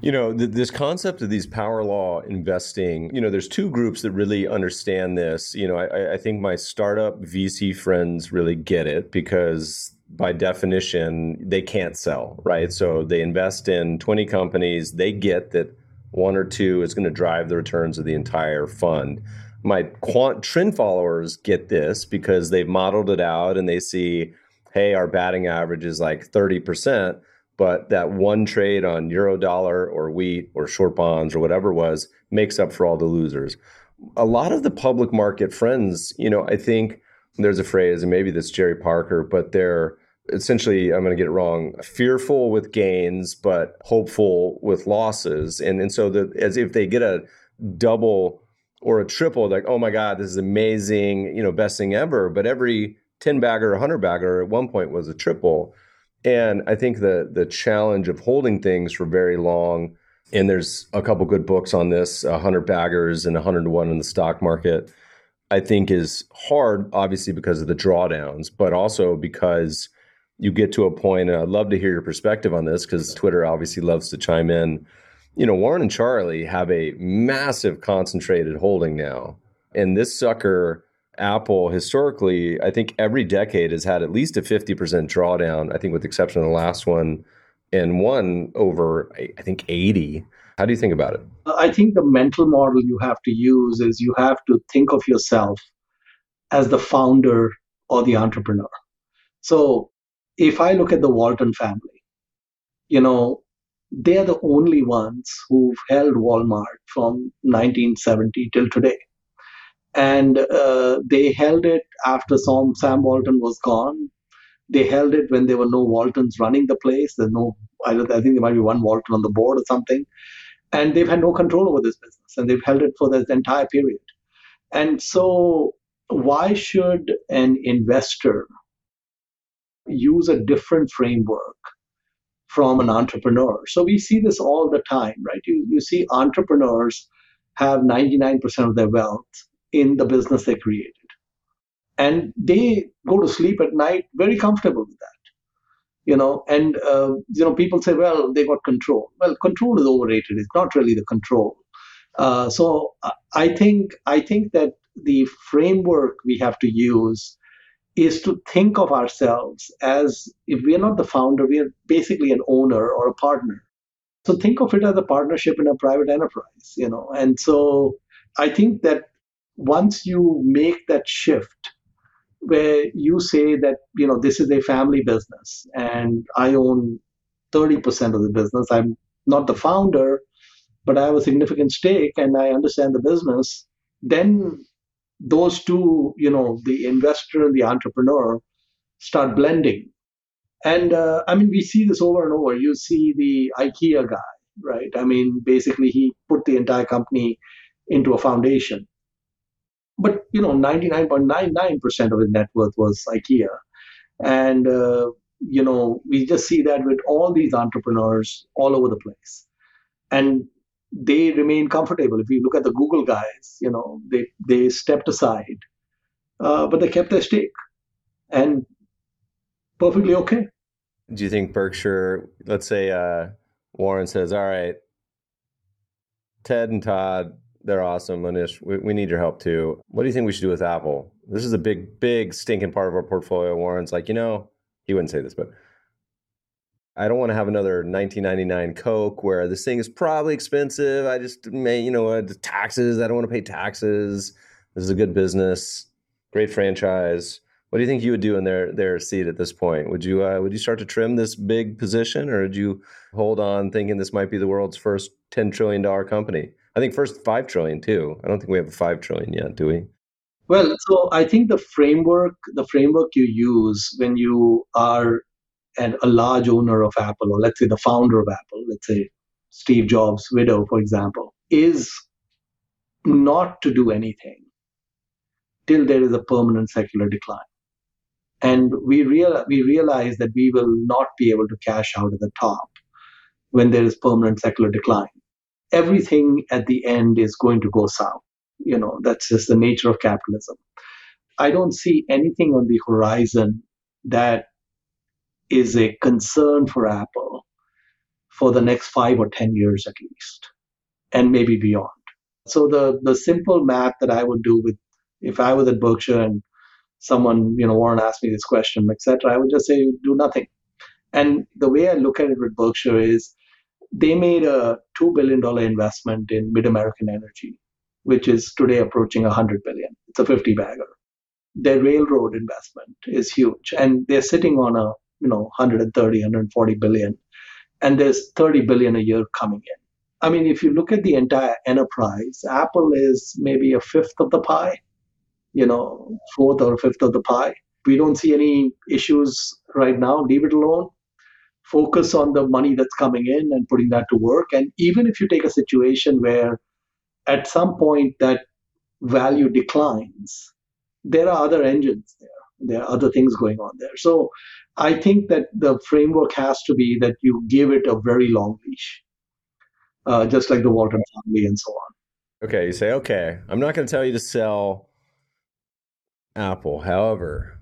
You know, th- this concept of these power law investing, you know, there's two groups that really understand this. You know, I, I think my startup VC friends really get it because by definition, they can't sell, right? So they invest in 20 companies, they get that one or two is going to drive the returns of the entire fund. My quant trend followers get this because they've modeled it out and they see, hey, our batting average is like 30% but that one trade on euro dollar or wheat or short bonds or whatever was makes up for all the losers. A lot of the public market friends, you know, I think there's a phrase, and maybe that's Jerry Parker, but they're essentially, I'm going to get it wrong, fearful with gains, but hopeful with losses. And, and so the, as if they get a double or a triple, like, oh my God, this is amazing, you know, best thing ever. But every 10 bagger, 100 bagger at one point was a triple. And I think the the challenge of holding things for very long, and there's a couple good books on this, uh, 100 baggers and 101 in the stock market, I think is hard, obviously because of the drawdowns, but also because you get to a point, and I'd love to hear your perspective on this because Twitter obviously loves to chime in. You know, Warren and Charlie have a massive concentrated holding now. And this sucker Apple historically, I think every decade has had at least a 50% drawdown, I think with the exception of the last one, and one over, I think, 80. How do you think about it? I think the mental model you have to use is you have to think of yourself as the founder or the entrepreneur. So if I look at the Walton family, you know, they're the only ones who've held Walmart from 1970 till today and uh, they held it after Sam, Sam Walton was gone. They held it when there were no Waltons running the place. There's no, I, I think there might be one Walton on the board or something, and they've had no control over this business, and they've held it for this entire period. And so, why should an investor use a different framework from an entrepreneur? So we see this all the time, right? You you see entrepreneurs have 99% of their wealth in the business they created. And they go to sleep at night very comfortable with that. You know, and uh, you know, people say, well, they got control. Well, control is overrated. It's not really the control. Uh, so uh, I think I think that the framework we have to use is to think of ourselves as if we are not the founder, we are basically an owner or a partner. So think of it as a partnership in a private enterprise, you know. And so I think that once you make that shift where you say that you know this is a family business and i own 30% of the business i'm not the founder but i have a significant stake and i understand the business then those two you know the investor and the entrepreneur start blending. And uh, i mean we see this over and over. You see the ikea guy right? I mean basically he put the entire company into a foundation but you know 99.99% of his net worth was ikea. And uh, you know we just see that with all these entrepreneurs all over the place. And they remain comfortable. If you look at the google guys you know they they stepped aside uh, but they kept their stake. And perfectly okay. Do you think berkshire let's say uh, warren says all right ted and todd they're awesome, Mohnish. We, we need your help too. What do you think we should do with Apple? This is a big, big stinking part of our portfolio. Warren's like, you know, he wouldn't say this, but I don't want to have another 1999 Coke where this thing is probably expensive. I just may, you know, the taxes. I don't want to pay taxes. This is a good business, great franchise. What do you think you would do in their their seat at this point? Would you uh, would you start to trim this big position, or would you hold on, thinking this might be the world's first ten trillion dollar company? I think first five trillion too. I don't think we have a five trillion yet, do we? Well, so I think the framework, the framework you use when you are an, a large owner of Apple, or let's say the founder of Apple, let's say Steve Jobs' widow, for example, is not to do anything till there is a permanent secular decline. And we, real, we realize that we will not be able to cash out at the top when there is permanent secular decline everything at the end is going to go south. You know, that's just the nature of capitalism. I don't see anything on the horizon that is a concern for Apple for the next five or 10 years at least, and maybe beyond. So the, the simple math that I would do with, if I was at Berkshire and someone, you know, Warren asked me this question, etc., I would just say do nothing. And the way I look at it with Berkshire is they made a $2 billion investment in MidAmerican Energy, which is today approaching 100 billion. It's a 50 bagger. Their railroad investment is huge, and they're sitting on a you know 130, 140 billion, and there's 30 billion a year coming in. I mean, if you look at the entire enterprise, Apple is maybe a fifth of the pie, you know, fourth or fifth of the pie. We don't see any issues right now, leave it alone. Focus on the money that's coming in and putting that to work. And even if you take a situation where at some point that value declines, there are other engines there. There are other things going on there. So I think that the framework has to be that you give it a very long leash, uh, just like the Walton family and so on. Okay, you say, okay, I'm not going to tell you to sell Apple. However,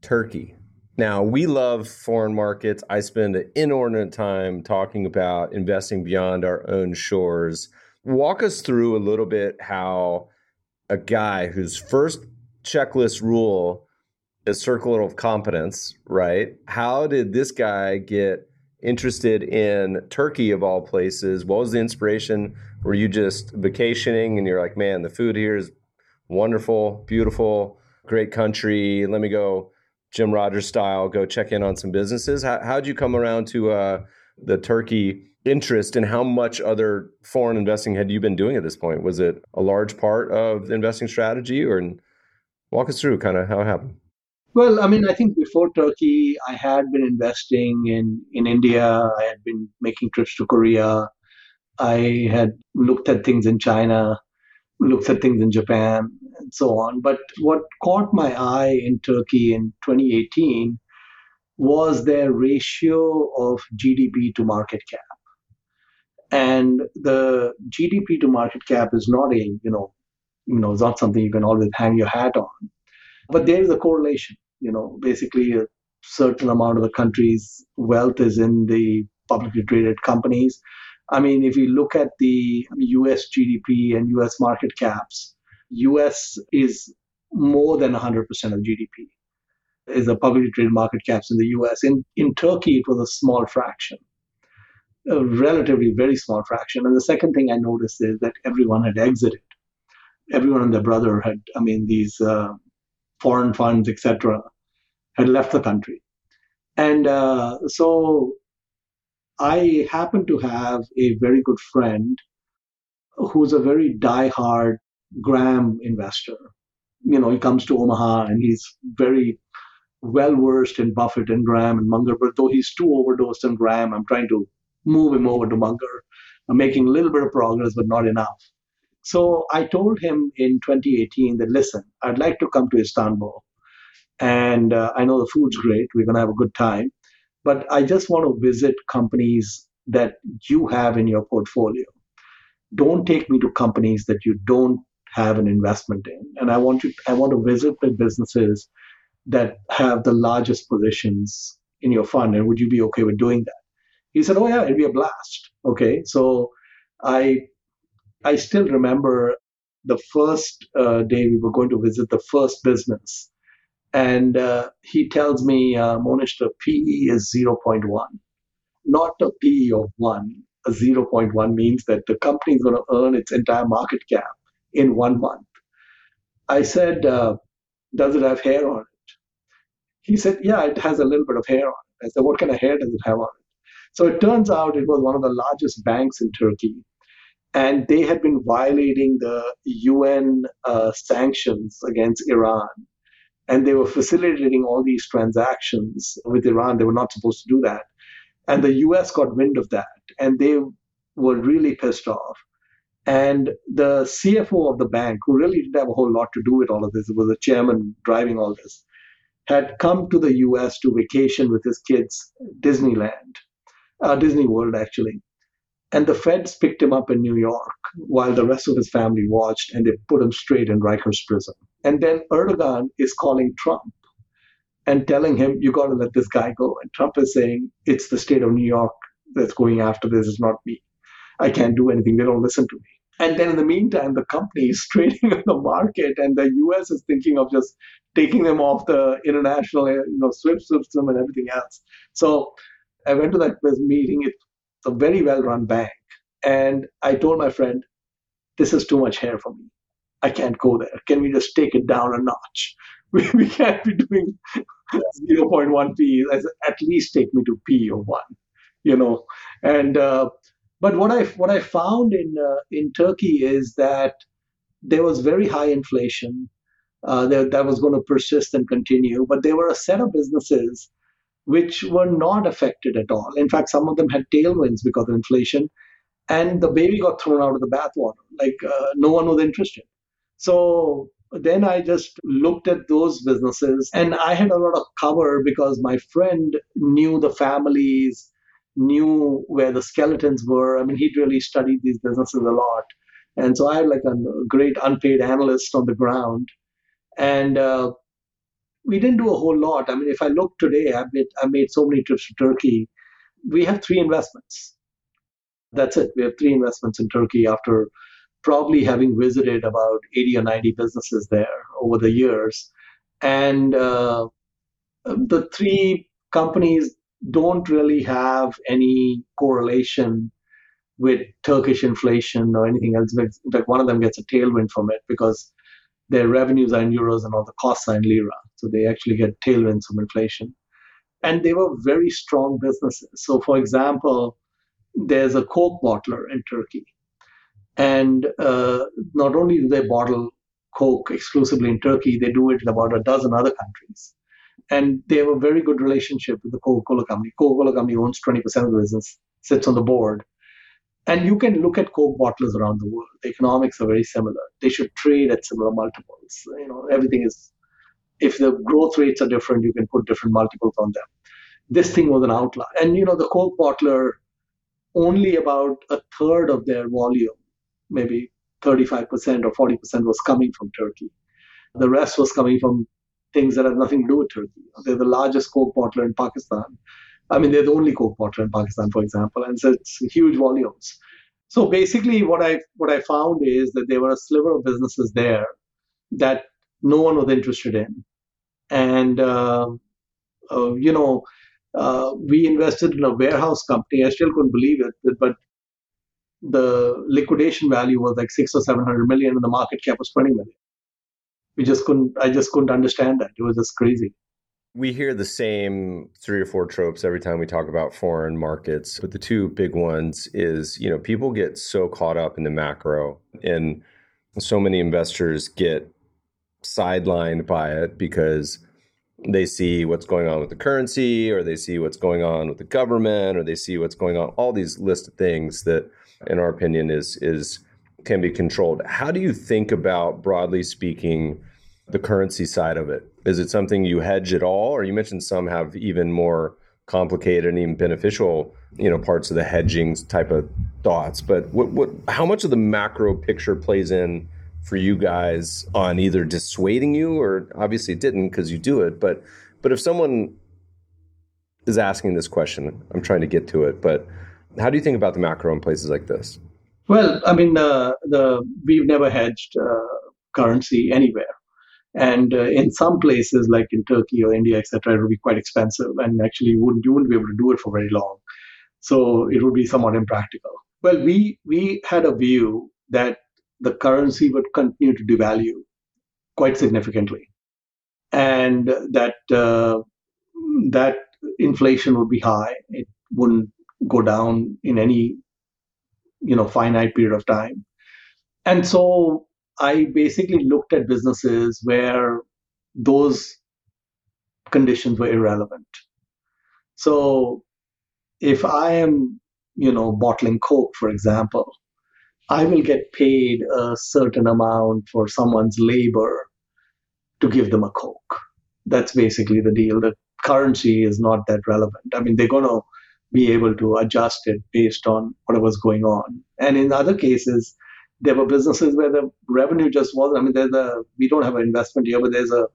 Turkey. Now, we love foreign markets. I spend an inordinate time talking about investing beyond our own shores. Walk us through a little bit how a guy whose first checklist rule is circle of competence, right? How did this guy get interested in Turkey of all places? What was the inspiration? Were you just vacationing and you're like, man, the food here is wonderful, beautiful, great country. Let me go Jim Rogers style, go check in on some businesses. How, how'd you come around to uh, the Turkey interest and how much other foreign investing had you been doing at this point? Was it a large part of the investing strategy or walk us through kind of how it happened? Well, I mean, I think before Turkey, I had been investing in, in India. I had been making trips to Korea. I had looked at things in China, looked at things in Japan, and so on. But what caught my eye in Turkey in 2018 was their ratio of GDP to market cap. And the GDP to market cap is not a, you know, you know, it's not something you can always hang your hat on. But there is a correlation you know, basically a certain amount of the country's wealth is in the publicly traded companies. I mean, if you look at the US GDP and US market caps, US is more than 100% of GDP is the publicly traded market caps in the US. In, in Turkey, it was a small fraction, a relatively very small fraction. And the second thing I noticed is that everyone had exited. Everyone and their brother had, I mean, these uh, foreign funds, etc., had left the country. And uh, so I happen to have a very good friend who's a very die-hard Graham investor. You know, he comes to Omaha and he's very well versed in Buffett and Graham and Munger, but though he's too overdosed on Graham, I'm trying to move him over to Munger. I'm making a little bit of progress, but not enough. So I told him in 2018 that, listen, I'd like to come to Istanbul and uh, I know the food's great. We're going to have a good time. But I just want to visit companies that you have in your portfolio. Don't take me to companies that you don't have an investment in. And I want to I want to visit the businesses that have the largest positions in your fund. And would you be okay with doing that? He said, Oh yeah, it'd be a blast. Okay. So I I still remember the first uh, day we were going to visit the first business and uh, he tells me, uh, Mohnish, the PE is 0.1, not a PE of 1. A 0.1 means that the company is going to earn its entire market cap in one month. I said, uh, Does it have hair on it? He said, Yeah, it has a little bit of hair on it. I said, What kind of hair does it have on it? So it turns out it was one of the largest banks in Turkey. And they had been violating the UN uh, sanctions against Iran and they were facilitating all these transactions with Iran. They were not supposed to do that. And the US got wind of that, and they were really pissed off. And the CFO of the bank, who really didn't have a whole lot to do with all of this, was the chairman driving all this, had come to the US to vacation with his kids, Disneyland, uh, Disney World actually. And the feds picked him up in New York while the rest of his family watched, and they put him straight in Rikers prison. And then Erdogan is calling Trump and telling him, you got to let this guy go. And Trump is saying, it's the state of New York that's going after this, it's not me. I can't do anything. They don't listen to me. And then in the meantime, the company is trading on the market, and the US is thinking of just taking them off the international you know, SWIFT system and everything else. So I went to that meeting. It's a very well run bank. And I told my friend, this is too much hair for me. I can't go there. Can we just take it down a notch? We, can't be doing 0.1 p. At least take me to p of one, you know. And uh, but what I what I found in uh, in Turkey is that there was very high inflation uh, that, that was going to persist and continue. But there were a set of businesses which were not affected at all. In fact, some of them had tailwinds because of inflation, and the baby got thrown out of the bathwater. Like uh, no one was interested. So then I just looked at those businesses, and I had a lot of cover because my friend knew the families, knew where the skeletons were. I mean, he'd really studied these businesses a lot. And so I had like a great unpaid analyst on the ground. And uh, we didn't do a whole lot. I mean, if I look today, I've made, I made so many trips to Turkey. We have three investments. That's it. We have three investments in Turkey after probably having visited about 80 or 90 businesses there over the years. And uh, the three companies don't really have any correlation with Turkish inflation or anything else. Fact, one of them gets a tailwind from it because their revenues are in euros and all the costs are in lira. So they actually get tailwinds from inflation. And they were very strong businesses. So, for example, there's a Coke bottler in Turkey. And uh, not only do they bottle Coke exclusively in Turkey, they do it in about a dozen other countries. And they have a very good relationship with the Coca Cola Company. Coca Cola Company owns 20% of the business, sits on the board. And you can look at Coke bottlers around the world. The economics are very similar. They should trade at similar multiples. You know, everything is, if the growth rates are different, you can put different multiples on them. This thing was an outlier. And, you know, the Coke bottler, only about a third of their volume, maybe 35% or 40% was coming from Turkey. The rest was coming from things that have nothing to do with Turkey. They're the largest Coke bottler in Pakistan. I mean, they're the only Coke bottler in Pakistan, for example, and so it's huge volumes. So basically, what I what I found is that there were a sliver of businesses there that no one was interested in, and uh, uh, you know, uh, we invested in a warehouse company. I still couldn't believe it, but the liquidation value was like six or seven hundred million, and the market cap was twenty million. We just couldn't. I just couldn't understand that. It was just crazy we hear the same three or four tropes every time we talk about foreign markets but the two big ones is you know people get so caught up in the macro and so many investors get sidelined by it because they see what's going on with the currency or they see what's going on with the government or they see what's going on all these list of things that in our opinion is is can be controlled how do you think about broadly speaking the currency side of it? Is it something you hedge at all, or you mentioned some have even more complicated and even beneficial, you know, parts of the hedging type of thoughts. But what, what, how much of the macro picture plays in for you guys on either dissuading you, or obviously it didn't because you do it, but but if someone is asking this question, I'm trying to get to it, but how do you think about the macro in places like this? Well, I mean, uh, the we've never hedged uh, currency anywhere. And uh, in some places, like in Turkey or India, etc., it would be quite expensive, and actually you wouldn't you wouldn't be able to do it for very long. So it would be somewhat impractical. Well, we we had a view that the currency would continue to devalue quite significantly, and that uh, that inflation would be high. It wouldn't go down in any you know finite period of time. And so I basically looked at businesses where those conditions were irrelevant. So if I am, you know, bottling Coke, for example, I will get paid a certain amount for someone's labor to give them a Coke. That's basically the deal. The currency is not that relevant. I mean, they're going to be able to adjust it based on whatever's going on. And in other cases, there were businesses where the revenue just wasn't. I mean, there's a we don't have an investment here, but there's a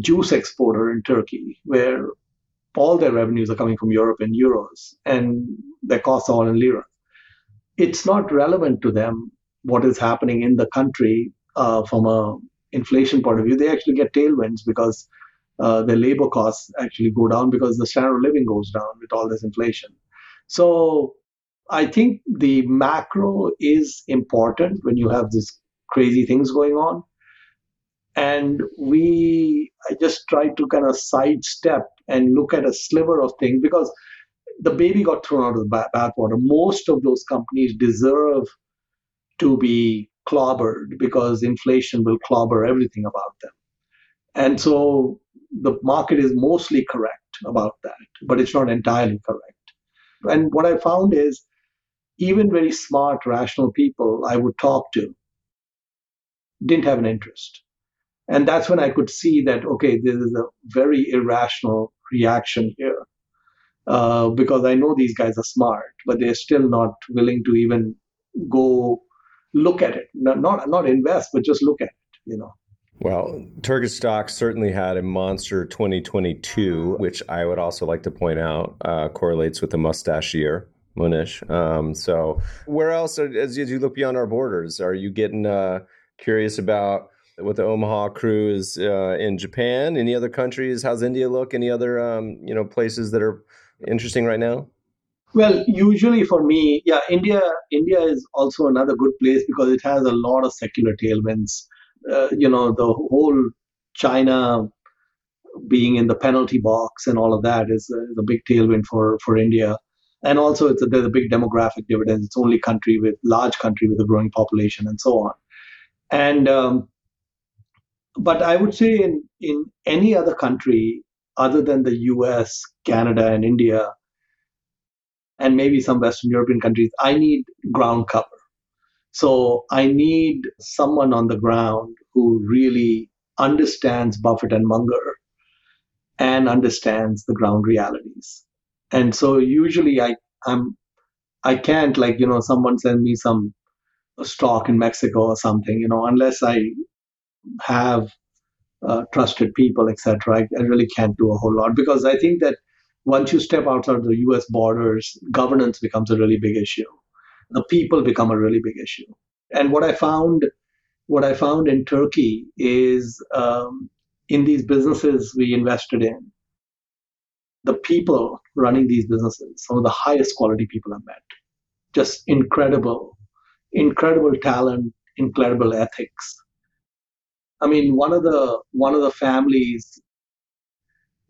juice exporter in Turkey where all their revenues are coming from Europe in euros and their costs are all in lira. It's not relevant to them what is happening in the country uh, from a inflation point of view. They actually get tailwinds because uh, their labor costs actually go down because the standard of living goes down with all this inflation. So I think the macro is important when you have these crazy things going on. And we, I just try to kind of sidestep and look at a sliver of things because the baby got thrown out of the bathwater. Most of those companies deserve to be clobbered because inflation will clobber everything about them. And so the market is mostly correct about that, but it's not entirely correct. And what I found is even very smart, rational people I would talk to didn't have an interest. And that's when I could see that, okay, this is a very irrational reaction here. Uh, because I know these guys are smart, but they're still not willing to even go look at it. Not, not, not invest, but just look at it, you know. Well, Turkish stocks certainly had a monster 2022, which I would also like to point out uh, correlates with the mustache year. Mohnish. Um, so, where else, are, as, as, you look beyond our borders, are you getting uh, curious about what the Omaha crew is uh, in Japan? Any other countries? How's India look? Any other um, you know places that are interesting right now? Well, usually for me, yeah, India. India is also another good place because it has a lot of secular tailwinds. Uh, you know, the whole China being in the penalty box and all of that is, is a big tailwind for for India and also it's a, there's a big demographic dividend. It's only country with large country with a growing population and so on. And um, but I would say in in any other country other than the U.S., Canada, and India, and maybe some Western European countries, I need ground cover. So I need someone on the ground who really understands Buffett and Munger and understands the ground realities. And so usually i i'm i can't like you know someone send me some stock in mexico or something you know unless i have uh, trusted people etc I, I really can't do a whole lot because i think that once you step outside the us borders governance becomes a really big issue the people become a really big issue and what i found what i found in turkey is um, in these businesses we invested in the people running these businesses, some of the highest quality people I've met. Just incredible, incredible talent, incredible ethics. I mean, one of the one of the families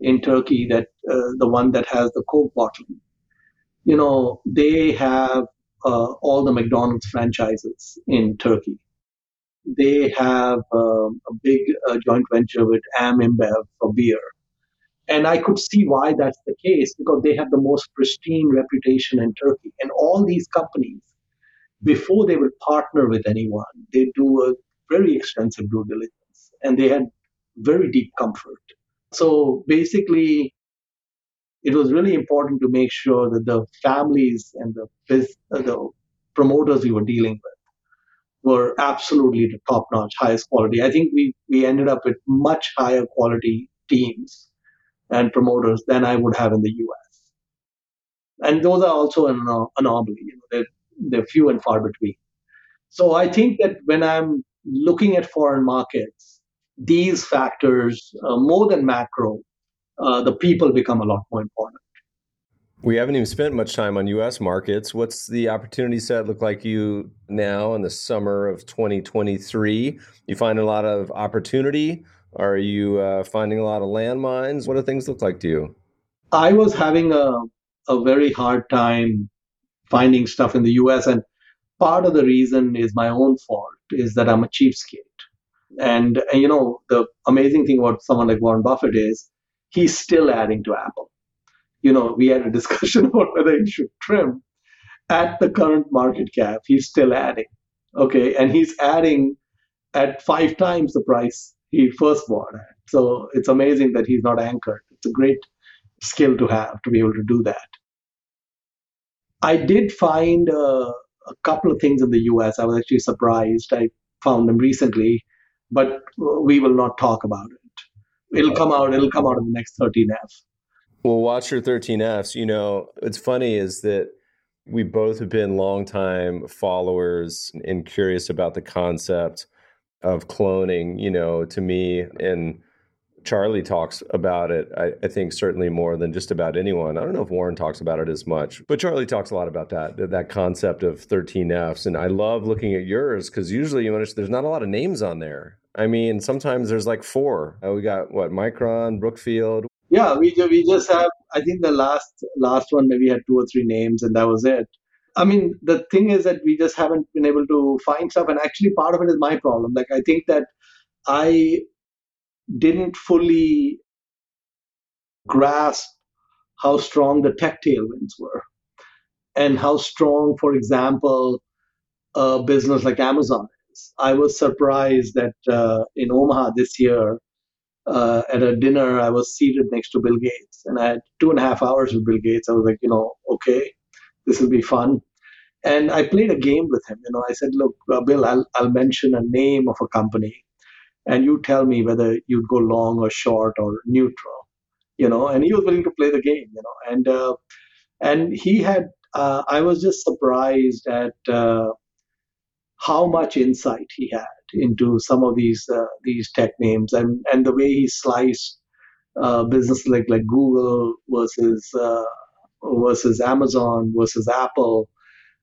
in Turkey that uh, the one that has the Coke bottle, you know, they have uh, all the McDonald's franchises in Turkey. They have um, a big uh, joint venture with AB InBev for beer and I could see why that's the case because they have the most pristine reputation in Turkey. And all these companies, before they would partner with anyone, they do a very extensive due diligence and they had very deep comfort. So basically, it was really important to make sure that the families and the, the promoters we were dealing with were absolutely the top notch, highest quality. I think we, we ended up with much higher quality teams and promoters than I would have in the US. And those are also an anomaly. You know, they're, they're few and far between. So I think that when I'm looking at foreign markets, these factors, uh, more than macro, uh, the people become a lot more important. We haven't even spent much time on U.S. markets. What's the opportunity set look like you now in the summer of 2023? You find a lot of opportunity are you uh, finding a lot of landmines? What do things look like to you? I was having a, a very hard time finding stuff in the US. And part of the reason is my own fault, is that I'm a cheapskate. And, and you know, the amazing thing about someone like Warren Buffett is he's still adding to Apple. You know, we had a discussion about whether he should trim. At the current market cap, he's still adding. Okay. And he's adding at five times the price he first bought at. So it's amazing that he's not anchored. It's a great skill to have to be able to do that. I did find uh, a couple of things in the US. I was actually surprised. I found them recently, but we will not talk about it. It'll come out. It'll come out in the next 13F. Well, watch your 13Fs. You know, it's funny is that we both have been longtime followers and curious about the concept of cloning, you know, to me and Charlie talks about it, I, I, think certainly more than just about anyone. I don't know if Warren talks about it as much, but Charlie talks a lot about that, that concept of 13Fs. And I love looking at yours because usually you notice there's not a lot of names on there. I mean, sometimes there's like four. Uh, we got what, Micron, Brookfield. Yeah, we, we just have, I think the last last one maybe had two or three names and that was it. I mean, the thing is that we just haven't been able to find stuff. And actually, part of it is my problem. Like, I think that I didn't fully grasp how strong the tech tailwinds were and how strong, for example, a business like Amazon I was surprised that uh, in Omaha this year, uh, at a dinner, I was seated next to Bill Gates, and I had two and a half hours with Bill Gates. I was like, you know, okay, this will be fun. And I played a game with him. You know, I said, look, uh, Bill, I'll, I'll mention a name of a company, and you tell me whether you'd go long or short or neutral. You know, and he was willing to play the game. You know, and uh, and he had. Uh, I was just surprised at uh, how much insight he had into some of these uh, these tech names and and the way he sliced uh, business like like Google versus uh, versus Amazon versus Apple.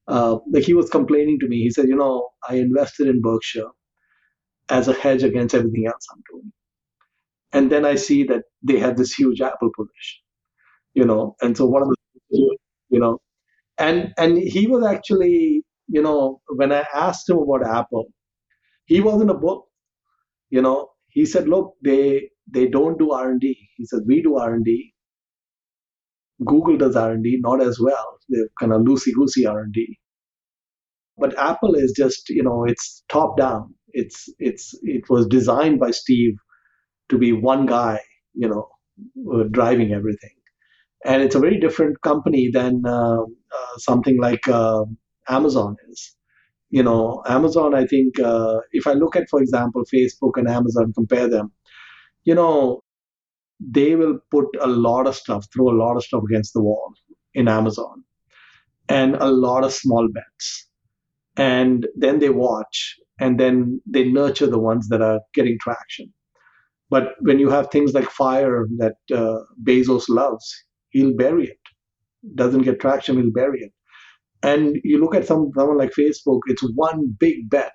Uh, like he was complaining to me, he said, you know, I invested in Berkshire as a hedge against everything else I'm doing, and then I see that they have this huge Apple position, you know, and so one of the you know, and and he was actually you know, when I asked him about Apple, he wasn't a book. You know, he said, look, they they don't do R&D. He said, we do R&D. Google does R&D, not as well. They're kind of loosey-goosey R&D. But Apple is just, you know, it's top down. It's it's it was designed by Steve to be one guy, you know, uh, driving everything. And it's a very different company than uh, uh, something like uh, Amazon is. You know, Amazon, I think, uh, if I look at, for example, Facebook and Amazon, compare them, you know, they will put a lot of stuff, throw a lot of stuff against the wall in Amazon and a lot of small bets. And then they watch and then they nurture the ones that are getting traction. But when you have things like fire that uh, Bezos loves, he'll bury it. Doesn't get traction, he'll bury it. And you look at some someone like Facebook, it's one big bet.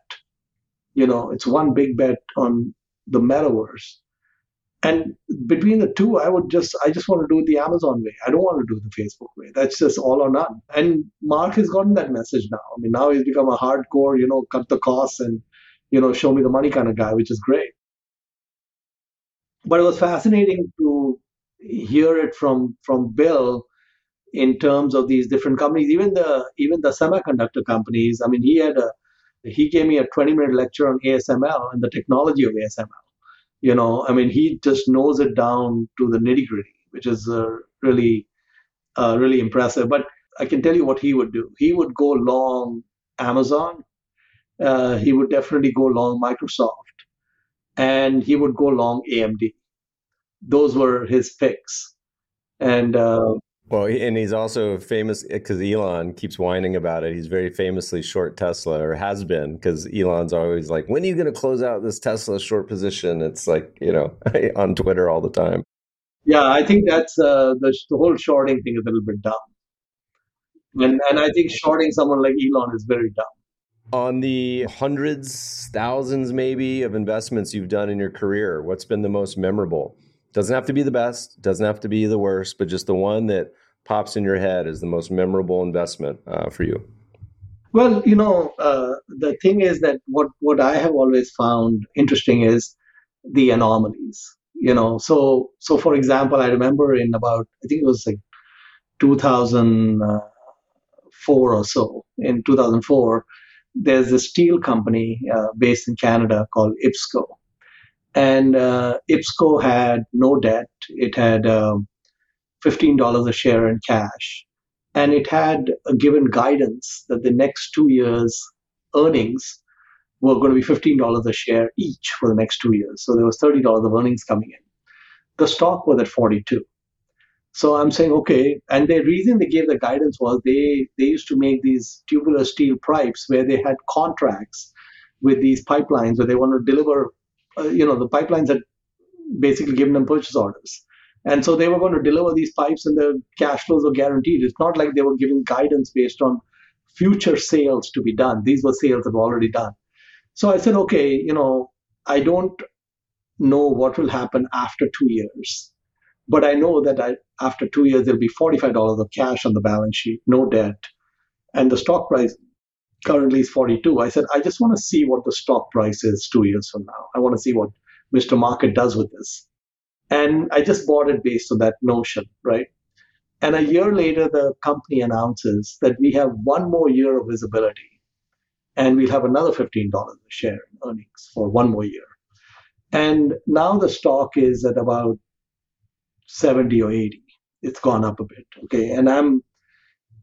You know, it's one big bet on the metaverse. And between the two, I would just I just want to do it the Amazon way. I don't want to do the Facebook way. That's just all or none. And Mark has gotten that message now. I mean, now he's become a hardcore, you know, cut the costs and you know, show me the money kind of guy, which is great. But it was fascinating to hear it from from Bill in terms of these different companies, even the even the semiconductor companies. I mean, he had a he gave me a 20 minute lecture on ASML and the technology of ASML. You know, I mean, he just knows it down to the nitty gritty, which is uh, really uh, really impressive. But I can tell you what he would do. He would go long Amazon. Uh, he would definitely go long Microsoft, and he would go long AMD. Those were his picks, and uh, well, and he's also famous because Elon keeps whining about it. He's very famously short Tesla, or has been, because Elon's always like, "When are you going to close out this Tesla short position?" It's like you know on Twitter all the time. Yeah, I think that's uh, the, the whole shorting thing is a little bit dumb, and and I think shorting someone like Elon is very dumb. On the hundreds, thousands, maybe of investments you've done in your career, what's been the most memorable? Doesn't have to be the best, doesn't have to be the worst, but just the one that pops in your head as the most memorable investment uh, for you? Well, you know, uh, the thing is that what, what I have always found interesting is the anomalies. You know, so so for example, I remember in about I think it was like 2004 or so. In 2004, there's a steel company uh, based in Canada called IPSCO, and uh, IPSCO had no debt. It had um, $15 a share in cash. And it had given guidance that the next two years' earnings were going to be $15 a share each for the next two years. So there was $30 of earnings coming in. The stock was at 42. So I'm saying, okay. And the reason they gave the guidance was they, they used to make these tubular steel pipes where they had contracts with these pipelines where they want to deliver, uh, you know, the pipelines had basically given them purchase orders. And so they were going to deliver these pipes and the cash flows were guaranteed. It's not like they were giving guidance based on future sales to be done. These were sales that were already done. So I said, okay, you know, I don't know what will happen after two years, but I know that I, after two years, there'll be $45 of cash on the balance sheet, no debt. And the stock price currently is 42. I said, I just want to see what the stock price is two years from now. I want to see what Mr. Market does with this. And I just bought it based on that notion, right? And a year later, the company announces that we have one more year of visibility and we'll have another $15 a share in earnings for one more year. And now the stock is at about 70 or 80. It's gone up a bit. Okay. And I'm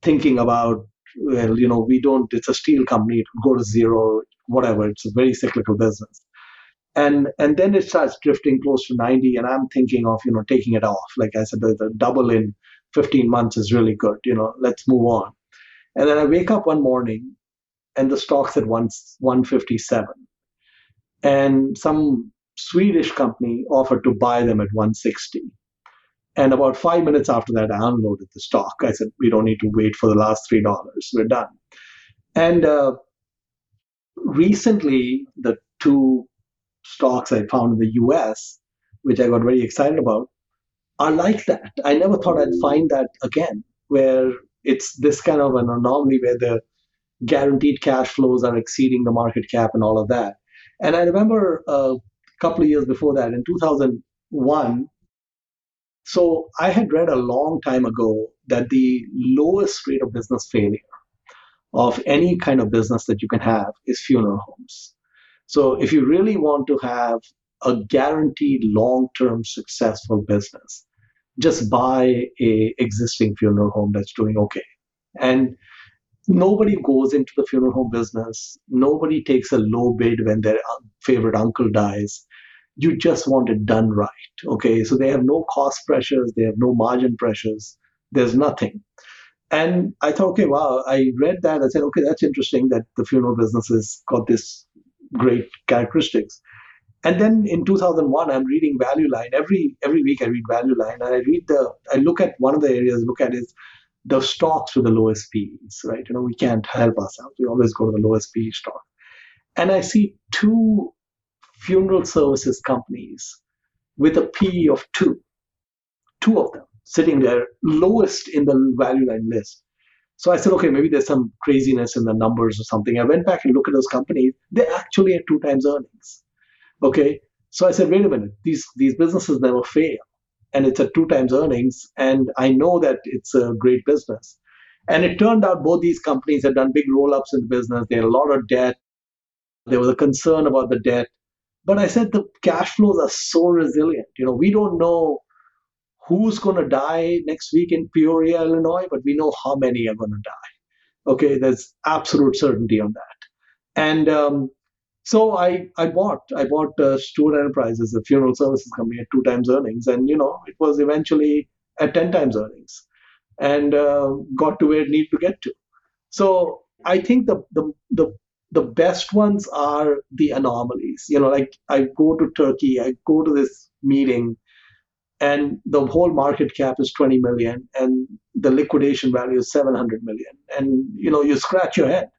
thinking about, well, you know, we don't, it's a steel company, it could go to zero, whatever. It's a very cyclical business. And and then it starts drifting close to 90, and I'm thinking of, you know, taking it off. Like I said, the, the double in 15 months is really good. You know, let's move on. And then I wake up one morning and the stock's at one, 157. And some Swedish company offered to buy them at 160. And about five minutes after that, I unloaded the stock. I said, we don't need to wait for the last $3. We're done. And uh, recently, the two stocks I found in the US, which I got very excited about, are like that. I never thought I'd find that again, where it's this kind of an anomaly where the guaranteed cash flows are exceeding the market cap and all of that. And I remember a couple of years before that, in 2001, so I had read a long time ago that the lowest rate of business failure of any kind of business that you can have is funeral homes. So if you really want to have a guaranteed long-term successful business, just buy a existing funeral home that's doing okay. And nobody goes into the funeral home business. Nobody takes a low bid when their favorite uncle dies. You just want it done right. Okay. So they have no cost pressures, they have no margin pressures, there's nothing. And I thought, okay, wow, I read that. I said, okay, that's interesting that the funeral business has got this great characteristics. And then in 2001, I'm reading Value Line. Every every week I read Value Line, and I read the. I look at one of the areas. Look at is the stocks with the lowest PEs, right? You know, we can't help ourselves. We always go to the lowest PE stock. And I see two funeral services companies with a PE of two, two of them sitting there, lowest in the value line list. So I said, okay, maybe there's some craziness in the numbers or something. I went back and looked at those companies. They're actually had two times earnings. Okay. So I said, wait a minute, these these businesses never fail. And it's at two times earnings. And I know that it's a great business. And it turned out both these companies had done big roll-ups in the business. They had a lot of debt. There was a concern about the debt. But I said the cash flows are so resilient. You know, we don't know who's going to die next week in Peoria, Illinois, but we know how many are going to die. Okay, there's absolute certainty on that. And um, so I, I bought I bought uh, Stewart Enterprises, a funeral services company, at two times earnings, and you know it was eventually at ten times earnings, and uh, got to where it needed to get to. So I think the the the the best ones are the anomalies. You know, like I go to Turkey, I go to this meeting and the whole market cap is 20 million and the liquidation value is 700 million. And you know you scratch your head.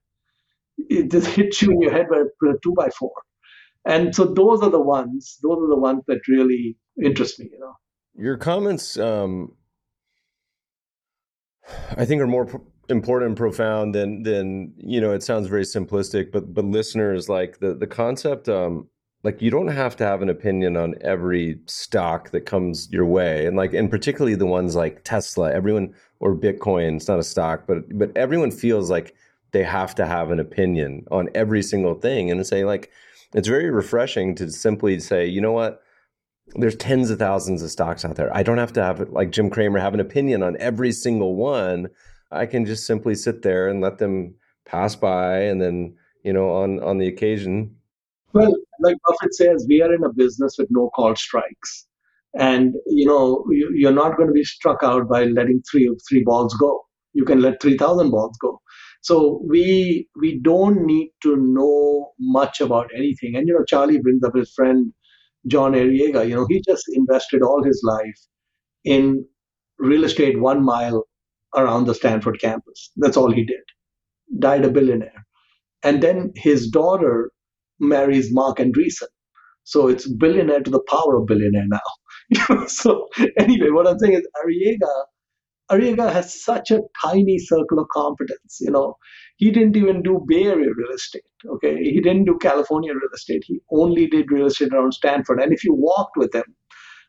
It just hits you in your head with a two by four. And so those are the ones those are the ones that really interest me you know. Your comments um i think are more pro- important and profound than than you know it sounds very simplistic but but listeners like the the concept um like you don't have to have an opinion on every stock that comes your way and like and particularly the ones like tesla. Everyone or bitcoin it's not a stock but but everyone feels like they have to have an opinion on every single thing and say like it's very refreshing to simply say you know what? There's tens of thousands of stocks out there. I don't have to have like jim cramer have an opinion on every single one. I can just simply sit there and let them pass by and then you know on on the occasion. Well, like Buffett says, we are in a business with no call strikes. And, you know, you're not going to be struck out by letting three three balls go. You can let 3,000 balls go. So we we don't need to know much about anything. And, you know, Charlie brings up his friend, John Arrillaga. You know, he just invested all his life in real estate one mile around the Stanford campus. That's all he did. Died a billionaire. And then his daughter marries Marc Andreessen. So it's billionaire to the power of billionaire now. so anyway, what I'm saying is Arrillaga, Arrillaga has such a tiny circle of competence. You know, he didn't even do Bay Area real estate. Okay, he didn't do California real estate. He only did real estate around Stanford. And if you walked with him,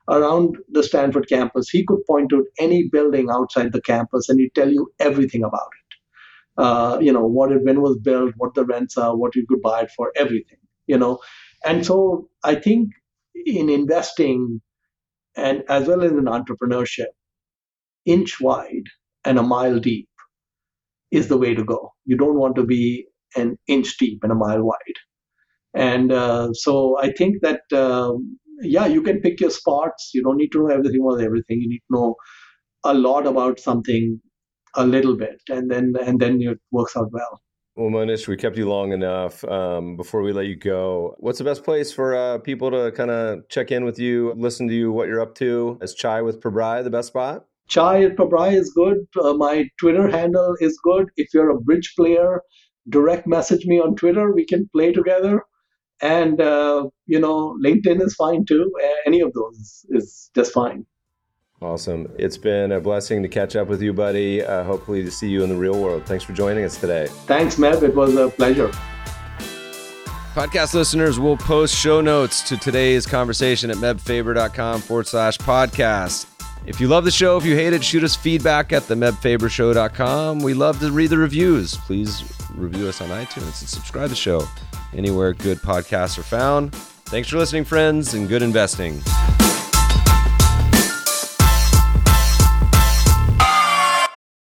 around the Stanford campus. He could point to any building outside the campus and he'd tell you everything about it. Uh, you know, what it, when was built, what the rents are, what you could buy it for, everything, you know. And so I think in investing and as well as in entrepreneurship, inch wide and a mile deep is the way to go. You don't want to be an inch deep and a mile wide. And uh, so I think that, um, yeah, you can pick your spots. You don't need to know everything about everything. You need to know a lot about something a little bit, and then and then it works out well. Well, Mohnish, we kept you long enough. Um, before we let you go, what's the best place for uh, people to kind of check in with you, listen to you, what you're up to? Is Chai with Pabrai the best spot? Chai with Pabrai is good. Uh, my Twitter handle is good. If you're a bridge player, direct message me on Twitter. We can play together. And, uh, you know, LinkedIn is fine too. Any of those is just fine. Awesome. It's been a blessing to catch up with you, buddy. Uh, hopefully, to see you in the real world. Thanks for joining us today. Thanks, Meb. It was a pleasure. Podcast listeners will post show notes to today's conversation at mebfaber.com forward slash podcast. If you love the show, if you hate it, shoot us feedback at the mebfabershow.com. We love to read the reviews. Please review us on iTunes and subscribe to the show anywhere good podcasts are found. Thanks for listening, friends, and good investing.